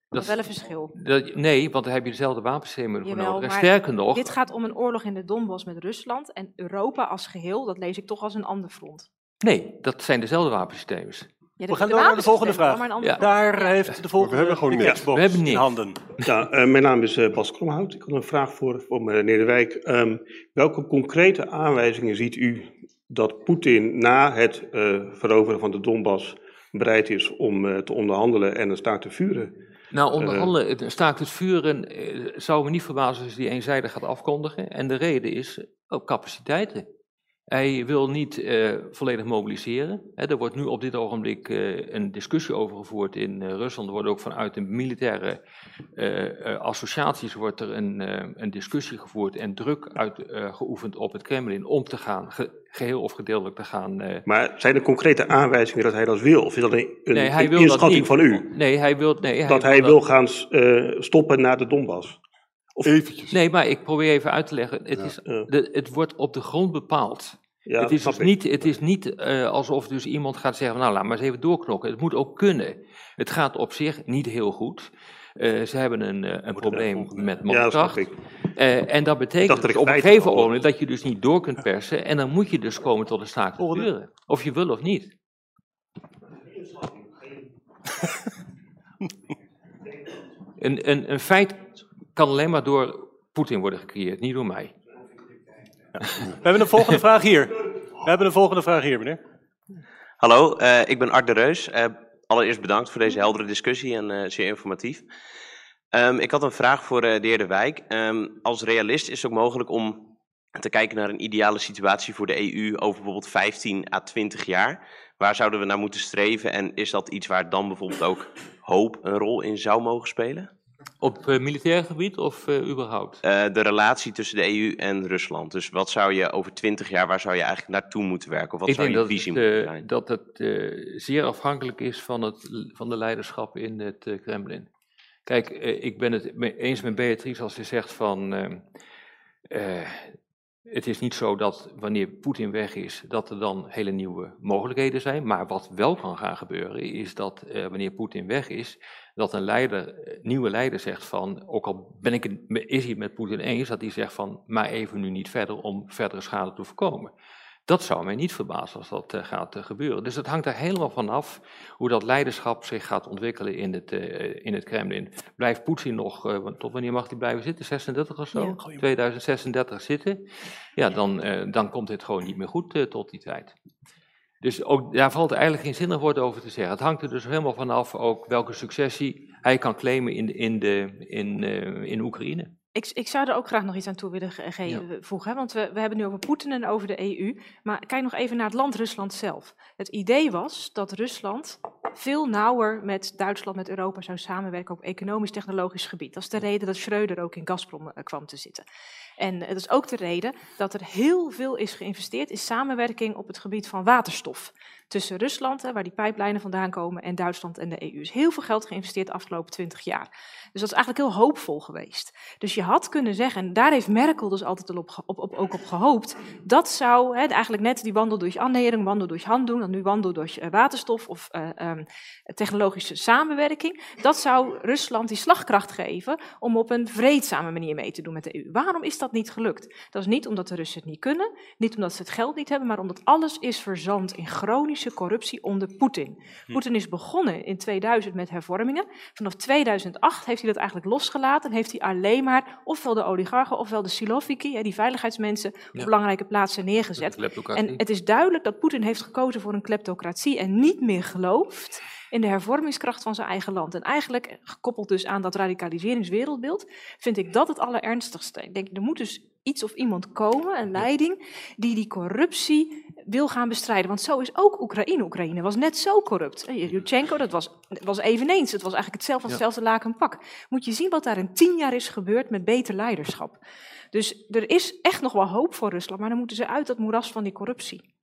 Dat is wel een verschil. dat- nee, want daar heb je dezelfde wapensystemen voor nodig. En maar sterker nog, Dit gaat om een oorlog in de Donbass met Rusland en Europa als geheel, dat lees ik toch als een ander front. nee, dat zijn dezelfde wapensystemen. Ja, We gaan door naar de volgende vraag. Een Ja. Daar heeft de volgende hebben gewoon niks. We hebben in niks. handen. Ja, eh, mijn naam is eh, Bas Kromhout. Ik had een vraag voor, voor meneer De Wijk. Ehm, welke concrete aanwijzingen ziet u dat Poetin na het eh, veroveren van de Donbass bereid is om eh, te onderhandelen en een staakt te vuren? Nou, onderhandelen, het staakt het vuren eh, zou me niet verbazen als hij die eenzijdig gaat afkondigen. En de reden is ook capaciteiten. Hij wil niet eh, volledig mobiliseren. Er wordt nu op dit ogenblik eh, een discussie over gevoerd in eh, Rusland. Er wordt ook vanuit de militaire associaties wordt er een, een discussie gevoerd en druk uitgeoefend op het Kremlin om te gaan, ge- geheel of gedeeltelijk te gaan Maar zijn er concrete aanwijzingen dat hij dat wil? Of is dat een, een, Nee, hij een wil dat inschatting van u? Nee, hij wil, nee, dat hij wil gaan stoppen na de Donbass? Eventjes. Nee, maar ik probeer even uit te leggen. Het, Ja. is, Ja. de, het wordt op de grond bepaald. Ja, het is dus niet, het is niet eh, alsof dus iemand gaat zeggen, nou laat maar eens even doorknokken. Het moet ook kunnen. Het gaat op zich niet heel goed. Eh, ze hebben een, eh, een probleem met Ja, ik. Eh, en dat betekent dacht dat dus ik op een gegeven moment dat je dus niet door kunt persen. En dan moet je dus komen tot een staakt het Volgende. vuren. Of je wil of niet. [laughs] Een, een, een feit kan alleen maar door Poetin worden gecreëerd, niet door mij. We hebben een volgende vraag hier. We hebben een volgende vraag hier, meneer. Hallo, eh, ik ben Art de Reus. Eh, allereerst bedankt voor deze heldere discussie en eh, zeer informatief. Ehm, ik had een vraag voor eh, de heer De Wijk. Ehm, als realist is het ook mogelijk om te kijken naar een ideale situatie voor de EU over bijvoorbeeld 15 à 20 jaar. Waar zouden we naar moeten streven en is dat iets waar dan bijvoorbeeld ook hoop een rol in zou mogen spelen? Op eh, militair gebied of eh, überhaupt? Eh, de relatie tussen de EU en Rusland. Dus wat zou je over 20 jaar, waar zou je eigenlijk naartoe moeten werken? Of wat ik zou denk je visie het, moeten zijn? dat het zeer afhankelijk is van, het, van de leiderschap in het Kremlin. Kijk, ik ben het eens met Beatrice als ze zegt van. Het is niet zo dat wanneer Poetin weg is, dat er dan hele nieuwe mogelijkheden zijn. Maar wat wel kan gaan gebeuren, is dat eh, wanneer Poetin weg is, dat een leider, eh, nieuwe leider zegt van, ook al ben ik is hij het met Poetin eens, dat hij zegt van, maar even nu niet verder om verdere schade te voorkomen. Dat zou mij niet verbazen als dat eh, gaat eh, gebeuren. Dus het hangt er helemaal van af hoe dat leiderschap zich gaat ontwikkelen in het, eh, in het Kremlin. Blijft Poetin nog, tot wanneer mag hij blijven zitten? 36 of zo? Ja. 2036 zitten? Ja, dan, dan komt het gewoon niet meer goed tot die tijd. Dus ook, daar valt eigenlijk geen zinnig woord over te zeggen. Het hangt er dus helemaal vanaf ook welke successie hij kan claimen in, in, de, in, in Oekraïne. Ik, ik zou er ook graag nog iets aan toe willen ge- ge- voegen. Hè? Want we, we hebben nu over Poetin en over de EU. Maar kijk nog even naar het land Rusland zelf. Het idee was dat Rusland veel nauwer met Duitsland, met Europa zou samenwerken op economisch-technologisch gebied. Dat is de reden dat Schreuder ook in Gazprom eh, kwam te zitten. En het is ook de reden dat er heel veel is geïnvesteerd in samenwerking op het gebied van waterstof. Tussen Rusland, hè, waar die pijplijnen vandaan komen, en Duitsland en de EU. Er is heel veel geld geïnvesteerd de afgelopen twintig jaar. Dus dat is eigenlijk heel hoopvol geweest. Dus je had kunnen zeggen, en daar heeft Merkel dus altijd al op, op, op, ook op gehoopt, dat zou hè, eigenlijk net die wandel door annering, wandel door handdoen, en nu wandel door eh, waterstof of eh, ehm, technologische samenwerking, dat zou Rusland die slagkracht geven om op een vreedzame manier mee te doen met de EU. Waarom is dat niet gelukt? Dat is niet omdat de Russen het niet kunnen, niet omdat ze het geld niet hebben, maar omdat alles is verzand in chronische corruptie onder Poetin. Poetin is begonnen in 2000 met hervormingen. Vanaf 2008 heeft hij dat eigenlijk losgelaten en heeft hij alleen maar ofwel de oligarchen ofwel de Siloviki, die veiligheidsmensen, op Ja. belangrijke plaatsen neergezet. En het is duidelijk dat Poetin heeft gekozen voor een kleptocratie en niet meer gelooft in de hervormingskracht van zijn eigen land. En eigenlijk, gekoppeld dus aan dat radicaliseringswereldbeeld, vind ik dat het allerernstigste. Ik denk, er moet dus iets of iemand komen, een leiding, die die corruptie wil gaan bestrijden. Want zo is ook Oekraïne. Oekraïne was net zo corrupt. Eh, Yushchenko, dat was, was eveneens. Het was eigenlijk hetzelfde, Ja. hetzelfde laken pak. Moet je zien wat daar in tien jaar is gebeurd met beter leiderschap. Dus er is echt nog wel hoop voor Rusland, maar dan moeten ze uit dat moeras van die corruptie.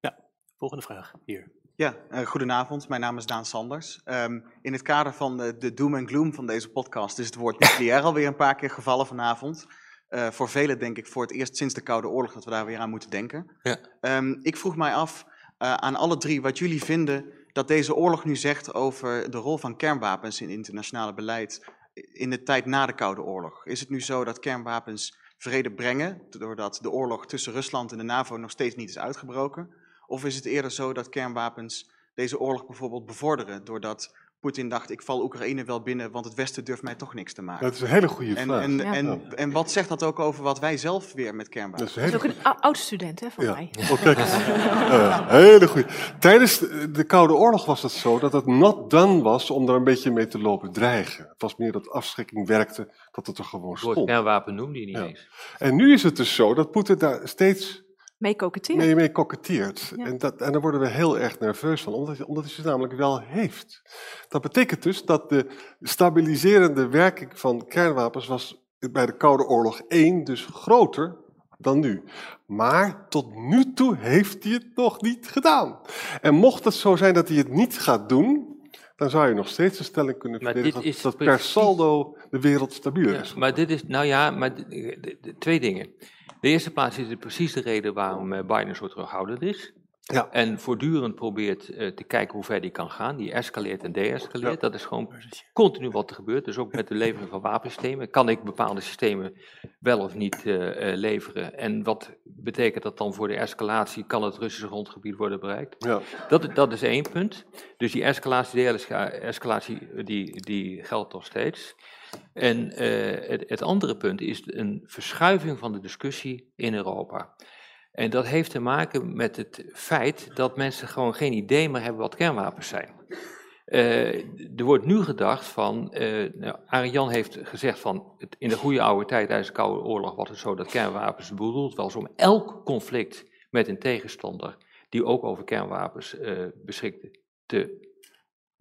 Volgende vraag hier. Ja, eh, goedenavond. Mijn naam is Daan Sanders. Ehm, in het kader van de, de doom en gloom van deze podcast is het woord nucleair [laughs] alweer een paar keer gevallen vanavond. Eh, voor velen denk ik voor het eerst sinds de Koude Oorlog dat we daar weer aan moeten denken. Ja. Ehm, ik vroeg mij af eh, aan alle drie wat jullie vinden dat deze oorlog nu zegt over de rol van kernwapens in internationale beleid in de tijd na de Koude Oorlog. Is het nu zo dat kernwapens vrede brengen, doordat de oorlog tussen Rusland en de NAVO nog steeds niet is uitgebroken? Of is het eerder zo dat kernwapens deze oorlog bijvoorbeeld bevorderen, doordat Poetin dacht, ik val Oekraïne wel binnen, want het Westen durft mij toch niks te maken? Dat is een hele goede En, vraag. en, Ja. en, en wat zegt dat ook over wat wij zelf weer met dat kernwapens is Dat is ook een ou- oud student hè, van Ja. mij. Oh, kijk eens. Ja, [laughs] hele goed. Tijdens de, de Koude Oorlog was het zo dat het not done was om daar een beetje mee te lopen dreigen. Het was meer dat afschrikking werkte, dat het er gewoon Het woord stond. kernwapen noemde je niet Ja. eens. En nu is het dus zo dat Poetin daar steeds Mee koketteren. mee, mee koketteert. Ja. En, dat, en daar worden we heel erg nerveus van, omdat, omdat hij ze namelijk wel heeft. Dat betekent dus dat de stabiliserende werking van kernwapens was bij de Koude Oorlog 1 dus groter dan nu. Maar tot nu toe heeft hij het nog niet gedaan. En mocht het zo zijn dat hij het niet gaat doen, dan zou je nog steeds de stelling kunnen verdedigen dat, per precies- saldo de wereld stabieler Ja, is. maar dit is, nou ja, maar twee dingen. De eerste plaats is het precies de reden waarom eh, Biden zo terughoudend is. Ja. En voortdurend probeert eh, te kijken hoe ver die kan gaan. Die escaleert en deescaleert. Dat is gewoon continu wat er gebeurt. Dus ook met de levering van wapensystemen. Kan ik bepaalde systemen wel of niet eh, leveren? En wat betekent dat dan voor de escalatie? Kan het Russische grondgebied worden bereikt? Ja. Dat, dat is één punt. Dus die escalatie, de-escalatie, eh, die, die geldt nog steeds. En eh, het, het andere punt is een verschuiving van de discussie in Europa. En dat heeft te maken met het feit dat mensen gewoon geen idee meer hebben wat kernwapens zijn. Eh, er wordt nu gedacht van, eh nou, Arjan heeft gezegd van, in de goede oude tijd tijdens de Koude Oorlog was het zo dat kernwapens bedoeld was om elk conflict met een tegenstander die ook over kernwapens beschikte te,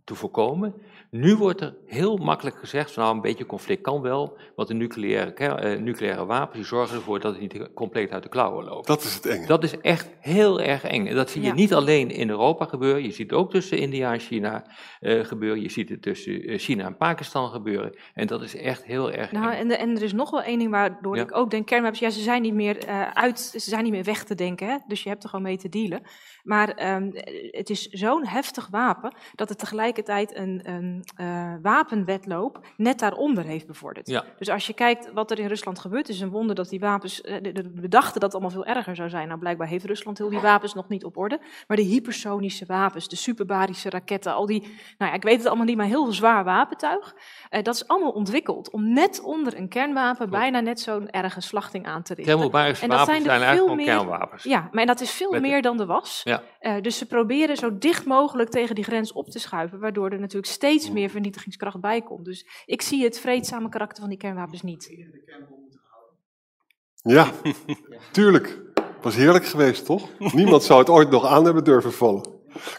te voorkomen. Nu wordt er heel makkelijk gezegd van nou een beetje conflict kan wel, want de nucleaire, eh, nucleaire wapens die zorgen ervoor dat het niet compleet uit de klauwen loopt. Dat is het enge. Dat is echt heel erg eng. En dat zie je Ja. niet alleen in Europa gebeuren, je ziet het ook tussen India en China eh, gebeuren, je ziet het tussen eh, China en Pakistan gebeuren. En dat is echt heel erg Nou, eng. en, de- en er is nog wel één ding waardoor Ja. ik ook denk, kernwapens, ja, ze zijn niet meer eh, uit, ze zijn niet meer weg te denken, hè? dus je hebt er gewoon mee te dealen. Maar ehm, het is zo'n heftig wapen dat het tegelijkertijd een, een eh, wapenwetloop net daaronder heeft bevorderd. Ja. Dus als je kijkt wat er in Rusland gebeurt, is een wonder dat die wapens, eh, we dachten dat het allemaal veel erger zou zijn. Nou, blijkbaar heeft Rusland heel die wapens nog niet op orde. Maar de hypersonische wapens, de superbarische raketten, al die, nou ja, ik weet het allemaal niet, maar heel zwaar wapentuig. eh, dat is allemaal ontwikkeld om net onder een kernwapen bijna net zo'n erge slachting aan te richten. En dat wapens zijn er zijn veel meer- kernwapens. Ja, maar dat is veel Met meer dan er was. Ja. Eh, dus ze proberen zo dicht mogelijk tegen die grens op te schuiven, waardoor er natuurlijk steeds meer vernietigingskracht bij komt. Dus ik zie het vreedzame karakter van die kernwapens niet. Ja, tuurlijk. Was heerlijk geweest, toch? [laughs] Niemand zou het ooit nog aan hebben durven vallen.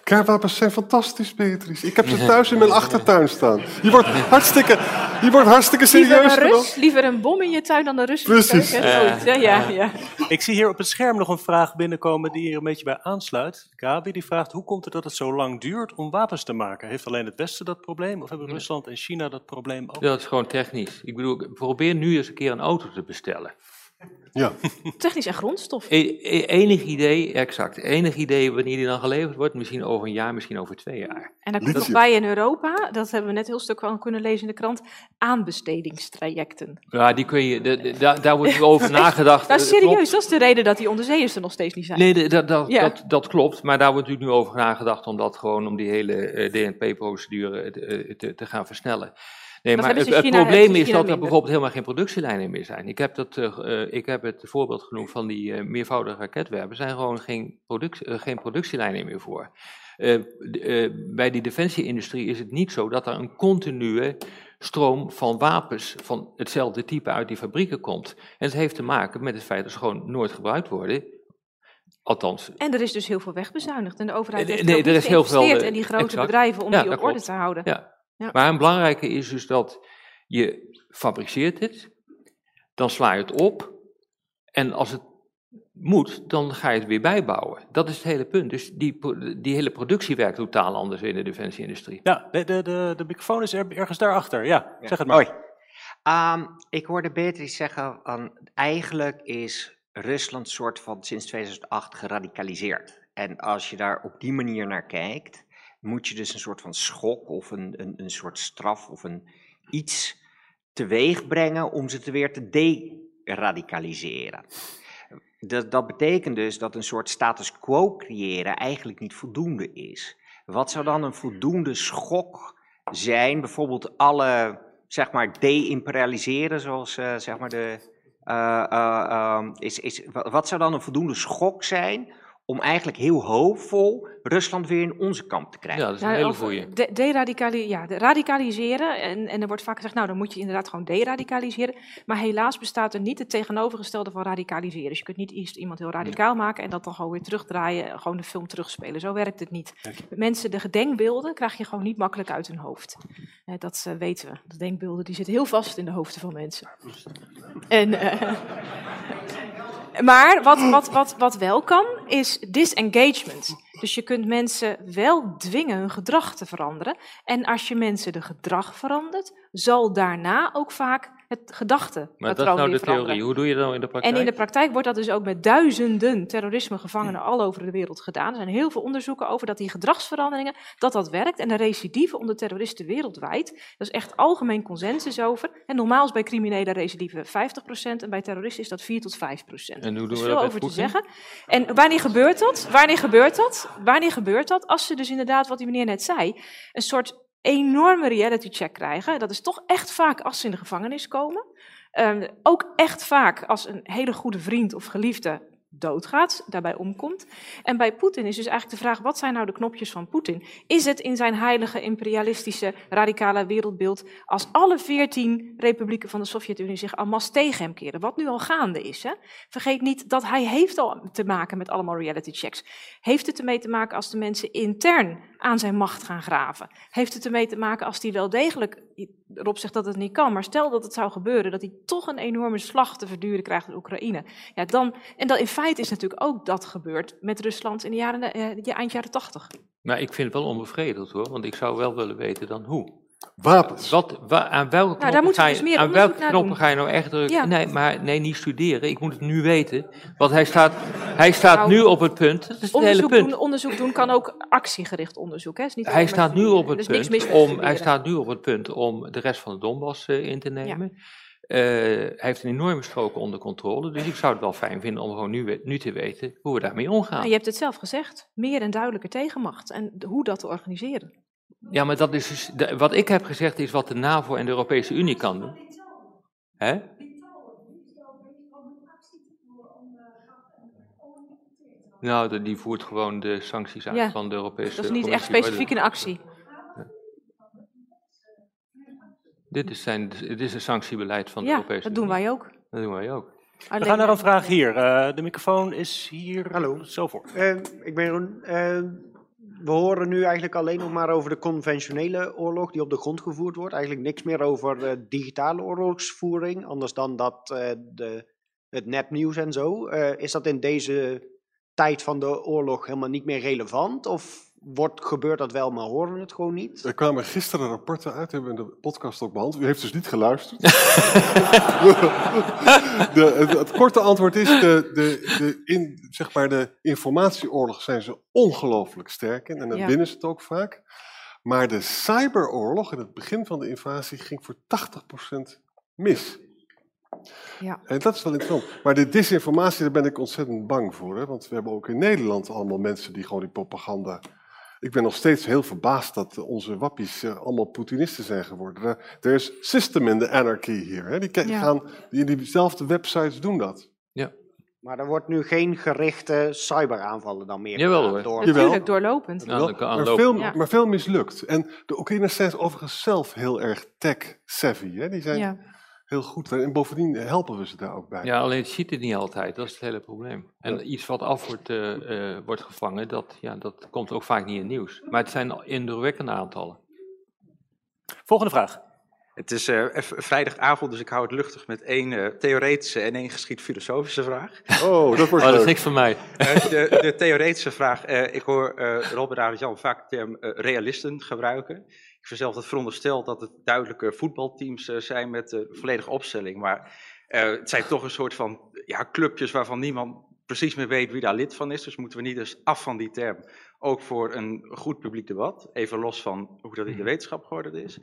Kernwapens zijn fantastisch, Beatrice. Ik heb ze [laughs] thuis in mijn achtertuin staan. Je wordt hartstikke, je wordt hartstikke Liever serieus een, genomen. Rus, liever een bom in je tuin dan een Rus Precies. hè? Ja, ja. Ik zie hier op het scherm nog een vraag binnenkomen die hier een beetje bij aansluit. Gabi die vraagt, hoe komt het dat het zo lang duurt om wapens te maken? Heeft alleen het Westen dat probleem of hebben Rusland en China dat probleem ook? Dat is gewoon technisch. Ik bedoel, probeer nu eens een keer een auto te bestellen. Ja, Technisch en grondstof. E- e- enig idee, exact, enig idee wanneer die dan geleverd wordt, misschien over een jaar, misschien over twee jaar. En daar komt nog bij in Europa, dat hebben we net heel stuk van kunnen lezen in de krant, aanbestedingstrajecten. Ja, die kun je, de- de- daar, daar wordt nu over [laughs] nagedacht. Nou, Eh, klopt. serieus, dat is de reden dat die onderzeeërs er nog steeds niet zijn. Nee, de- dat, dat, Ja. dat, dat klopt, maar daar wordt natuurlijk nu over nagedacht om dat gewoon, om die hele eh, DNP-procedure te, te, te gaan versnellen. Nee, Dat maar het, China- probleem is dat er minder. bijvoorbeeld helemaal geen productielijnen meer zijn. Ik heb, dat, eh, eh, ik heb het voorbeeld genoemd van die eh, meervoudige raketwerpen. Er zijn gewoon geen, product, eh, geen productielijnen meer voor. Bij die defensieindustrie is het niet zo dat er een continue stroom van wapens van hetzelfde type uit die fabrieken komt. En het heeft te maken met het feit dat ze gewoon nooit gebruikt worden. Althans, En er is dus heel veel wegbezuinigd. En de overheid heeft nee, er is heel veel, geïnvesteerd in die grote exact. bedrijven om Ja, die op orde te houden. Ja. Ja. Maar een belangrijke is dus dat je fabriceert het, dan sla je het op en als het moet, dan ga je het weer bijbouwen. Dat is het hele punt. Dus die, die hele productie werkt totaal anders in de defensieindustrie. Ja, de, de, de, de microfoon is er, ergens daarachter. Ja, zeg het maar. Hoi. Ehm, ik hoorde Beatrice zeggen, van, eigenlijk is Rusland soort van sinds 2008 geradicaliseerd. En als je daar op die manier naar kijkt, moet je dus een soort van schok of een, een, een soort straf of een iets teweeg brengen om ze te weer te deradicaliseren. Dat, dat betekent dus dat een soort status quo creëren eigenlijk niet voldoende is. Wat zou dan een voldoende schok zijn? Bijvoorbeeld alle, zeg maar, de-imperialiseren, zoals eh, zeg maar de. eh, eh, ehm, is, is, wa- wat zou dan een voldoende schok zijn om eigenlijk heel hoopvol Rusland weer in onze kamp te krijgen? Ja, dat is een Ja, hele goeie. de- deradicali- ja, de radicaliseren. En, en er wordt vaak gezegd, nou dan moet je inderdaad gewoon deradicaliseren. Maar helaas bestaat er niet het tegenovergestelde van radicaliseren. Dus je kunt niet eerst iemand heel radicaal maken en dat dan gewoon weer terugdraaien, gewoon de film terugspelen. Zo werkt het niet. Mensen, de gedenkbeelden krijg je gewoon niet makkelijk uit hun hoofd. Eh, dat eh, weten we. De denkbeelden die zitten heel vast in de hoofden van mensen. En, eh, maar wat, wat, wat, wat wel kan, is disengagement. Dus je kunt mensen wel dwingen hun gedrag te veranderen. En als je mensen de gedrag verandert, zal daarna ook vaak het gedachtepatroon Maar dat is nou de veranderen. theorie. Hoe doe je dat nou in de praktijk? En in de praktijk wordt dat dus ook met duizenden terrorismegevangenen al over de wereld gedaan. Er zijn heel veel onderzoeken over dat die gedragsveranderingen, dat dat werkt. En de recidive onder terroristen wereldwijd, daar is echt algemeen consensus over. En normaal is bij criminele recidive 50% en bij terroristen is dat 4 tot 5%. En hoe doen we veel dat over te zeggen. En wanneer gebeurt dat? Wanneer gebeurt dat? Wanneer gebeurt dat? Als ze dus inderdaad, wat die meneer net zei, een soort enorme reality check krijgen. Dat is toch echt vaak als ze in de gevangenis komen. Ehm, ook echt vaak als een hele goede vriend of geliefde doodgaat, daarbij omkomt. En bij Poetin is dus eigenlijk de vraag, wat zijn nou de knopjes van Poetin? Is het in zijn heilige imperialistische radicale wereldbeeld als alle veertien republieken van de Sovjet-Unie zich masse tegen hem keren, wat nu al gaande is. Hè? Vergeet niet dat hij heeft al te maken met allemaal reality checks. Heeft het ermee te maken als de mensen intern aan zijn macht gaan graven? Heeft het ermee te maken als hij wel degelijk, Rob zegt dat het niet kan, maar stel dat het zou gebeuren, dat hij toch een enorme slag te verduren krijgt in Oekraïne. Ja, dan, en dan in feite is natuurlijk ook dat gebeurd met Rusland in de jaren, eh, eind jaren tachtig. Maar ik vind het wel onbevredigend hoor, want ik zou wel willen weten dan hoe. Wapens. Wat, wa- aan welke Nou, knoppen, ga je, dus meer aan welke knoppen ga je nou echt drukken? Ja. Nee, maar nee, niet studeren. Ik moet het nu weten. Want hij staat, hij staat Nou, nu op het punt. Dat is het hele Onderzoek punt. doen, onderzoek doen kan ook actiegericht onderzoek. Hè? Is niet Hij staat nu op het punt om, hij staat nu op het punt om de rest van de Donbass eh, in te nemen. Eh, hij heeft een enorme strook onder controle. Dus ik zou het wel fijn vinden om gewoon nu, nu te weten hoe we daarmee omgaan. Nou, je hebt het zelf gezegd, meer en duidelijker tegenmacht. En hoe dat te organiseren. Ja, maar dat is dus, de- wat ik heb gezegd is wat de NAVO en de Europese Unie kan doen. Hè? Nou, de- die voert gewoon de sancties uit Ja, van de Europese Dat is niet echt specifiek een actie. Dit is, zijn, dit is een sanctiebeleid van de Ja, Europese dat doen Unie. wij ook. Dat doen wij ook. We gaan naar een vraag hier. Eh, de microfoon is hier Hallo. zo voor. Eh, ik ben Jeroen. Eh, we horen nu eigenlijk alleen nog maar over de conventionele oorlog die op de grond gevoerd wordt. Eigenlijk niks meer over eh, digitale oorlogsvoering, anders dan dat eh, de, het nepnieuws en zo. Eh, is dat in deze tijd van de oorlog helemaal niet meer relevant? Of wordt, gebeurt dat wel, maar horen we het gewoon niet? Er kwamen gisteren rapporten uit, hebben we in de podcast ook behandeld. U heeft dus niet geluisterd. [laughs] de, het, het korte antwoord is, de, de, de, in, zeg maar de informatieoorlog zijn ze ongelooflijk sterk in. En dan Ja. winnen ze het ook vaak. Maar de cyberoorlog in het begin van de invasie ging voor 80% mis. Ja. En dat is wel interessant. Maar de disinformatie, daar ben ik ontzettend bang voor. Hè? Want we hebben ook in Nederland allemaal mensen die gewoon die propaganda... Ik ben nog steeds heel verbaasd dat onze wappies eh, allemaal Poetinisten zijn geworden. Er, er is system in the anarchy hier. Hè? Die, Ja. gaan, die, diezelfde websites doen dat. Maar er wordt nu geen gerichte cyberaanvallen dan meer Jawel, hoor. door... Natuurlijk, doorlopend. Kan maar, veel, Ja. maar veel mislukt. En de Oekraïners zijn overigens zelf heel erg tech-savvy. Hè? Die zijn Ja. Heel goed. En bovendien helpen we ze daar ook bij. Ja, alleen het ziet het niet altijd, dat is het hele probleem. En iets wat af wordt, eh, eh, wordt gevangen, dat, ja, dat komt ook vaak niet in het nieuws. Maar het zijn indrukwekkende aantallen. Volgende vraag. Het is eh, vrijdagavond, dus ik hou het luchtig met één eh, theoretische en één geschiedfilosofische vraag. Oh, dat wordt Oh, dat is leuk. niks voor mij. Eh, de, de theoretische vraag, eh, ik hoor eh Robert Jan vaak de term eh, realisten gebruiken. Ik vind zelf dat veronderstel dat het duidelijke voetbalteams eh, zijn met de volledige opstelling. Maar eh, het zijn toch een soort van ja, clubjes waarvan niemand precies meer weet wie daar lid van is. Dus moeten we niet dus af van die term. Ook voor een goed publiek debat. Even los van hoe dat in de wetenschap geworden is.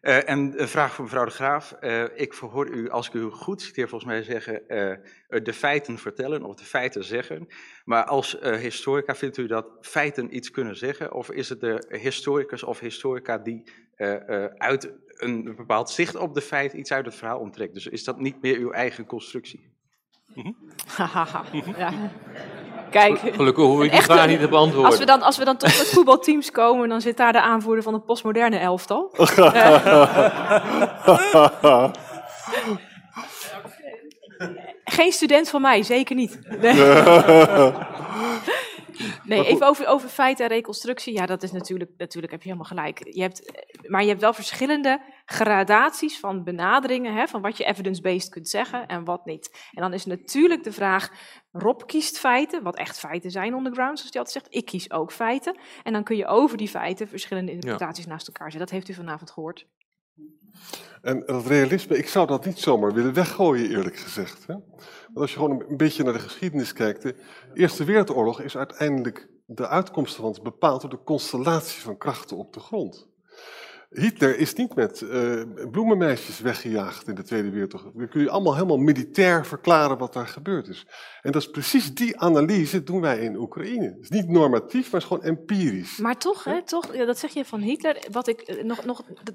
Eh, en een vraag voor mevrouw de Graaf. Eh, ik verhoor u, als ik u goed citeer, volgens mij zeggen eh, de feiten vertellen of de feiten zeggen. Maar als eh, historica vindt u dat feiten iets kunnen zeggen? Of is het de historicus of historica die eh, eh, uit een bepaald zicht op de feiten iets uit het verhaal onttrekt? Dus is dat niet meer uw eigen constructie? Hahaha. [laughs] ja. Kijk, Gelukkig hoef ik die vraag niet te beantwoorden. als we, dan, als we dan tot het voetbalteams komen, dan zit daar de aanvoerder van het postmoderne elftal. [laughs] Geen student van mij, zeker niet. Nee. [laughs] [laughs] [laughs] Nee, even over, over feiten en reconstructie. Ja, dat is natuurlijk, natuurlijk heb je helemaal gelijk. Je hebt, maar je hebt wel verschillende gradaties van benaderingen, hè, van wat je evidence-based kunt zeggen en wat niet. En dan is natuurlijk de vraag, Rob kiest feiten, wat echt feiten zijn on the ground, zoals hij altijd zegt. Ik kies ook feiten. En dan kun je over die feiten verschillende interpretaties naast elkaar zetten. Dat heeft u vanavond gehoord. En dat realisme, ik zou dat niet zomaar willen weggooien, eerlijk gezegd. Hè? Want als je gewoon een beetje naar de geschiedenis kijkt, de Eerste Wereldoorlog is uiteindelijk de uitkomst van bepaald door de constellatie van krachten op de grond. Hitler is niet met eh, bloemenmeisjes weggejaagd in de Tweede Wereldoorlog. Dan kun je allemaal helemaal militair verklaren wat daar gebeurd is. En dat is precies die analyse doen wij in Oekraïne. Het is niet normatief, maar het is gewoon empirisch. Maar toch, hè, toch ja, dat zeg je van Hitler, wat ik eh, nog, nog, dat,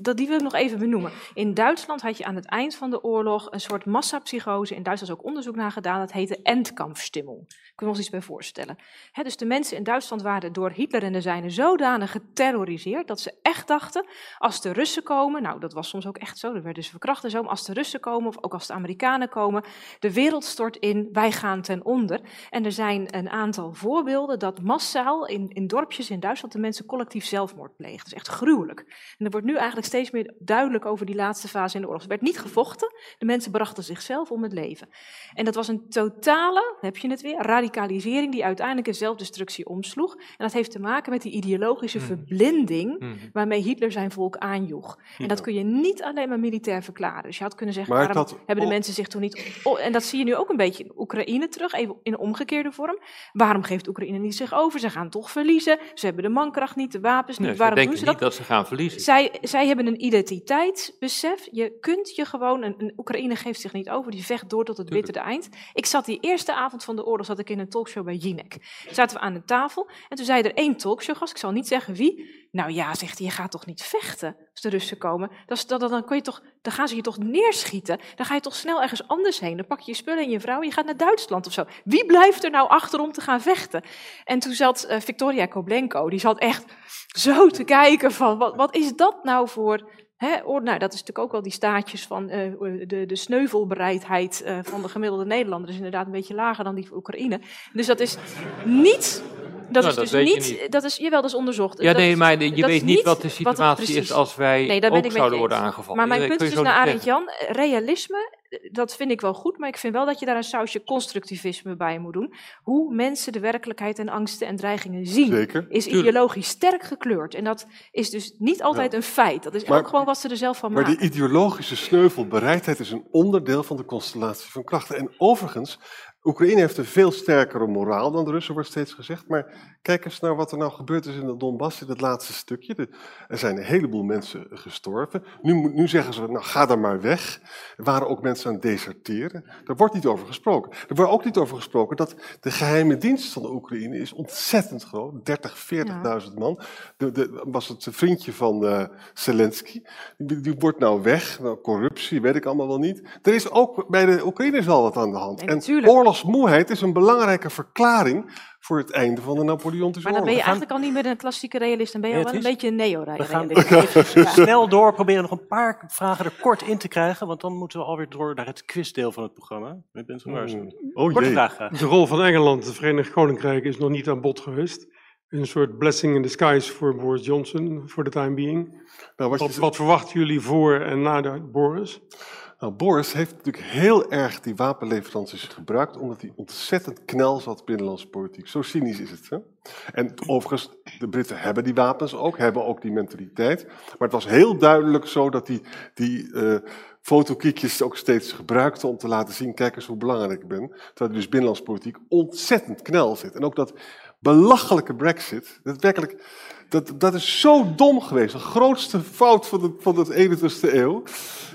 dat, die wil ik nog even benoemen. In Duitsland had je aan het eind van de oorlog een soort massapsychose. In Duitsland is ook onderzoek naar gedaan, dat heette Endkampfstimmung. Kunnen we ons iets bij voorstellen. Hè, dus de mensen in Duitsland waren door Hitler en de zijnen zodanig geterroriseerd dat ze echt dachten, als de Russen komen, nou dat was soms ook echt zo, er werden ze verkracht en zo, maar als de Russen komen of ook als de Amerikanen komen, de wereld stort in, wij gaan ten onder. En er zijn een aantal voorbeelden dat massaal in, in dorpjes in Duitsland de mensen collectief zelfmoord plegen. Dat is echt gruwelijk. En er wordt nu eigenlijk steeds meer duidelijk over die laatste fase in de oorlog. Er werd niet gevochten, de mensen brachten zichzelf om het leven. En dat was een totale, heb je het weer, radicalisering die uiteindelijk in zelfdestructie omsloeg. En dat heeft te maken met die ideologische Mhm. verblinding Mhm. waarmee Hitler zijn volk aanjoeg. En dat kun je niet alleen maar militair verklaren. Dus je had kunnen zeggen, Maar waarom dat- hebben de mensen zich toen niet... Oh, en dat zie je nu ook een beetje in Oekraïne terug, even in omgekeerde vorm. Waarom geeft Oekraïne niet zich over? Ze gaan toch verliezen. Ze hebben de mankracht niet, de wapens niet. Nee, waarom denken doen ze niet dat? dat ze gaan verliezen. Zij, zij hebben een identiteitsbesef. Je kunt je gewoon, een, een Oekraïne geeft zich niet over, die vecht door tot het bittere eind. Ik zat die eerste avond van de oorlog zat ik in een talkshow bij Jinek. Zaten we aan de tafel en toen zei er één talkshowgast, ik zal niet zeggen wie. Nou ja, zegt hij, je gaat toch niet vechten als de Russen komen? Dat dat, dan, kun je toch, dan gaan ze je toch neerschieten? Dan ga je toch snel ergens anders heen? Dan pak je je spullen en je vrouw je gaat naar Duitsland of zo. Wie blijft er nou achter om te gaan vechten? En toen zat eh, Victoria Koblenko, die zat echt zo te kijken van, wat, wat is dat nou voor... Hè, oor- nou, dat is natuurlijk ook wel die staatjes van eh, de, de sneuvelbereidheid eh, van de gemiddelde Nederlander is inderdaad een beetje lager dan die van Oekraïne. Dus dat is niet, dat Nou, is dat dus je niet, niet. dat is, jawel, dat is onderzocht. Ja, Dat nee, maar je weet niet wat de situatie is precies- als wij nee, ook zouden je worden eens. aangevallen. Maar mijn punt is je dus naar Arend Jan, realisme, dat vind ik wel goed, maar ik vind wel dat je daar een sausje constructivisme bij moet doen. Hoe mensen de werkelijkheid en angsten en dreigingen zien, Zeker. is Tuurlijk. ideologisch sterk gekleurd. En dat is dus niet altijd Ja. een feit. Dat is Maar- ook gewoon wat ze er zelf van Maar maken. die ideologische sneuvelbereidheid is een onderdeel van de constellatie van krachten. En overigens, Oekraïne heeft een veel sterkere moraal dan de Russen, wordt steeds gezegd. Maar kijk eens naar wat er nou gebeurd is in de Donbass, in het laatste stukje. Er zijn een heleboel mensen gestorven. Nu, nu zeggen ze, nou ga dan maar weg. Er waren ook mensen aan het deserteren. Daar wordt niet over gesproken. Er wordt ook niet over gesproken dat de geheime dienst van de Oekraïne is ontzettend groot. 30, 40.000 man. De, de, was het vriendje van eh, Zelensky. Die, die wordt nou weg. Nou, corruptie, weet ik allemaal wel niet. Er is ook bij de Oekraïners wel wat aan de hand. Nee, en natuurlijk. Oorlogsmoeheid is een belangrijke verklaring voor het einde van de Napoleontische Maar dan ben je eigenlijk al niet meer een klassieke realist, dan ben je al wel een beetje een We gaan [laughs] neo-realist. Snel door, proberen nog een paar vragen er kort in te krijgen, want dan moeten we alweer door naar het quizdeel van het programma. Benson Larsen. Oh Korte vraag. De rol van Engeland, het Verenigd Koninkrijk, is nog niet aan bod geweest. Een soort blessing in disguise voor Boris Johnson, voor de time being. Nou, Wat, wat verwachten jullie voor en na de Boris? Nou, Boris heeft natuurlijk heel erg die wapenleveranties gebruikt, omdat hij ontzettend knel zat binnenlandse politiek. Zo cynisch is het. Hè? En overigens, de Britten hebben die wapens ook, hebben ook die mentaliteit. Maar het was heel duidelijk zo dat hij die eh fotokiekjes ook steeds gebruikte om te laten zien, kijk eens hoe belangrijk ik ben. Terwijl dus binnenlandse politiek ontzettend knel zit. En ook dat belachelijke brexit, dat werkelijk... Dat, dat is zo dom geweest. De grootste fout van de, van de 21ste eeuw.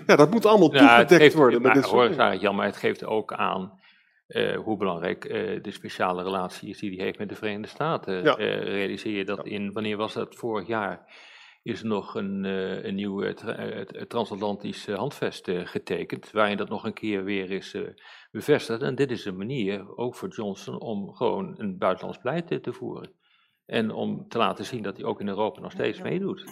Ja, dat moet allemaal Ja, toegedekt geeft, worden. met maar, dit soort hoor, dingen. Sarah Jan, maar het geeft ook aan eh, hoe belangrijk eh, de speciale relatie is die hij heeft met de Verenigde Staten. Ja. Eh, realiseer je dat in, wanneer was dat, vorig jaar, is er nog een, een nieuw tra- transatlantisch handvest getekend, waarin dat nog een keer weer is bevestigd. En dit is een manier, ook voor Johnson, om gewoon een buitenlands beleid te voeren. En om te laten zien dat hij ook in Europa nog steeds meedoet.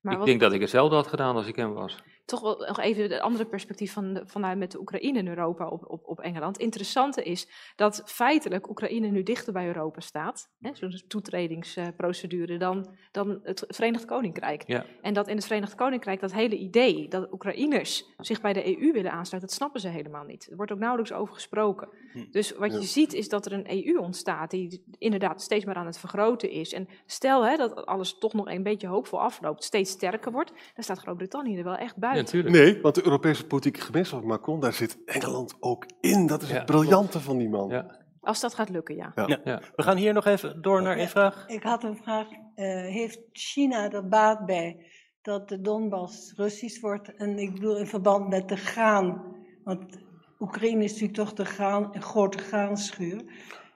Maar ik wat- denk dat ik hetzelfde had gedaan als ik hem was. Toch wel nog even het andere perspectief van de, vanuit met de Oekraïne en Europa op, op, op Engeland. Interessante is dat feitelijk Oekraïne nu dichter bij Europa staat, zo'n toetredingsprocedure, dan, dan het Verenigd Koninkrijk. Ja. En dat in het Verenigd Koninkrijk dat hele idee dat Oekraïners zich bij de EU willen aansluiten, dat snappen ze helemaal niet. Er wordt ook nauwelijks over gesproken. Dus wat je ziet is dat er een EU ontstaat die inderdaad steeds meer aan het vergroten is. En stel hè, dat alles toch nog een beetje hoopvol afloopt, steeds sterker wordt, dan staat Groot-Brittannië er wel echt buiten. Nee, want de Europese politieke gemeenschap van Macron, daar zit Engeland ook in. Dat is het briljante van die man. Als dat gaat lukken, ja. Ja. We gaan hier nog even door naar een vraag. Ik had een vraag. Eh, heeft China er baat bij dat de Donbass Russisch wordt? En ik bedoel in verband met de graan. Want Oekraïne is natuurlijk toch de graan, een grote graanschuur.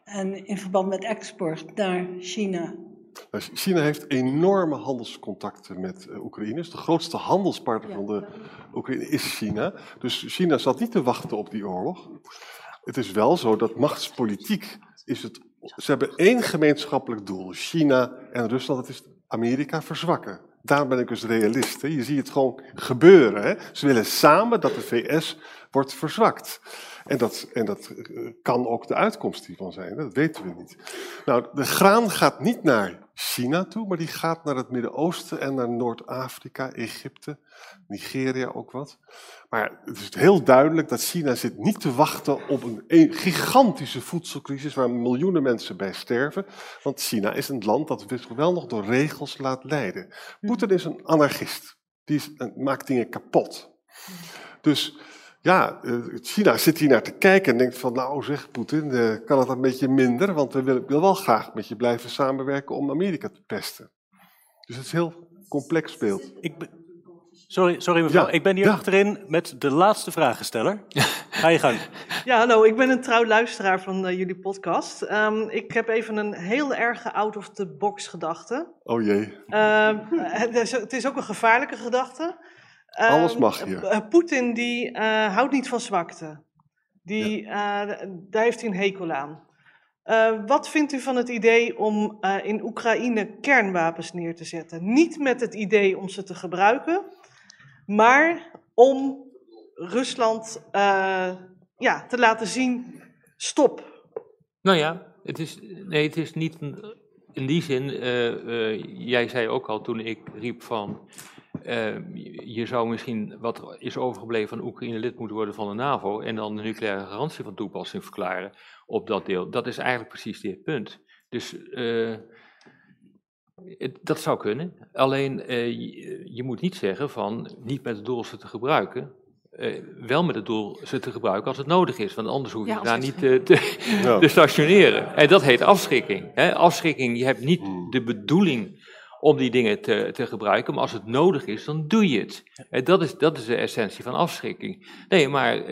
En in verband met export naar China. Nou, China heeft enorme handelscontacten met uh, Oekraïne. Dus de grootste handelspartner van de Oekraïne is China. Dus China zat niet te wachten op die oorlog. Het is wel zo dat machtspolitiek is het. Ze hebben één gemeenschappelijk doel: China en Rusland. Dat is Amerika verzwakken. Daarom ben ik dus realist. Hè. Je ziet het gewoon gebeuren. Hè. Ze willen samen dat de VS wordt verzwakt. En dat, en dat kan ook de uitkomst hiervan zijn, dat weten we niet. Nou, de graan gaat niet naar China toe, maar die gaat naar het Midden-Oosten en naar Noord-Afrika, Egypte, Nigeria ook wat. Maar het is heel duidelijk dat China zit niet te wachten op een gigantische voedselcrisis waar miljoenen mensen bij sterven. Want China is een land dat zich wel nog door regels laat leiden. Poetin is een anarchist. Die is, maakt dingen kapot. Dus ja, China zit hier naar te kijken en denkt van, nou zeg Poetin, kan het een beetje minder, want we willen, wil wel graag met je blijven samenwerken om Amerika te pesten. Dus het is een heel complex beeld. Ik sorry, sorry mevrouw, ik ben hier achterin met de laatste vragensteller. Ga je gang. [laughs] Ja, hallo, ik ben een trouw luisteraar van uh, jullie podcast. Um, ik heb even een heel erge out-of-the-box gedachte. Oh jee. Uh, [laughs] het, is, het is ook een gevaarlijke gedachte. Alles mag hier. Uh, Poetin die uh, houdt niet van zwakte. Die, ja. uh, daar heeft hij een hekel aan. wat vindt u van het idee om in Oekraïne kernwapens neer te zetten? Niet met het idee om ze te gebruiken, maar om Rusland ja, te laten zien: stop. Nou ja, het is, nee, het is niet in die zin. jij zei ook al toen ik riep van. Uh, je zou misschien wat is overgebleven van Oekraïne lid moeten worden van de NAVO en dan de nucleaire garantie van toepassing verklaren op dat deel. Dat is eigenlijk precies dit punt. Dus uh, het, dat zou kunnen. Alleen uh, je, je, moet niet zeggen van niet met het doel ze te gebruiken. wel met het doel ze te gebruiken als het nodig is, want anders hoef je ja, daar niet te, te, ja. te, stationeren. En dat heet afschrikking. Hè? Afschrikking, je hebt niet de bedoeling om die dingen te, te gebruiken. Maar als het nodig is, dan doe je het. En dat, is, dat is de essentie van afschrikking. Nee, maar uh,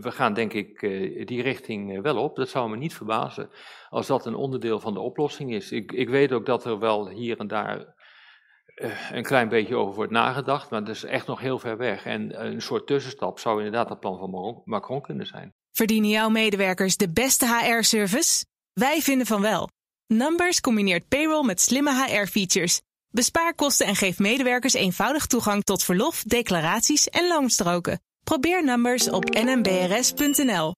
we gaan denk ik uh, die richting wel op. Dat zou me niet verbazen als dat een onderdeel van de oplossing is. Ik, ik weet ook dat er wel hier en daar uh, een klein beetje over wordt nagedacht, maar dat is echt nog heel ver weg. En een soort tussenstap zou inderdaad het plan van Macron kunnen zijn. Verdienen jouw medewerkers de beste HR-service? Wij vinden van wel. Numbers combineert payroll met slimme HR-features. Bespaar kosten en geef medewerkers eenvoudig toegang tot verlof, declaraties en loonstroken. Probeer Numbers op nmbrs.nl.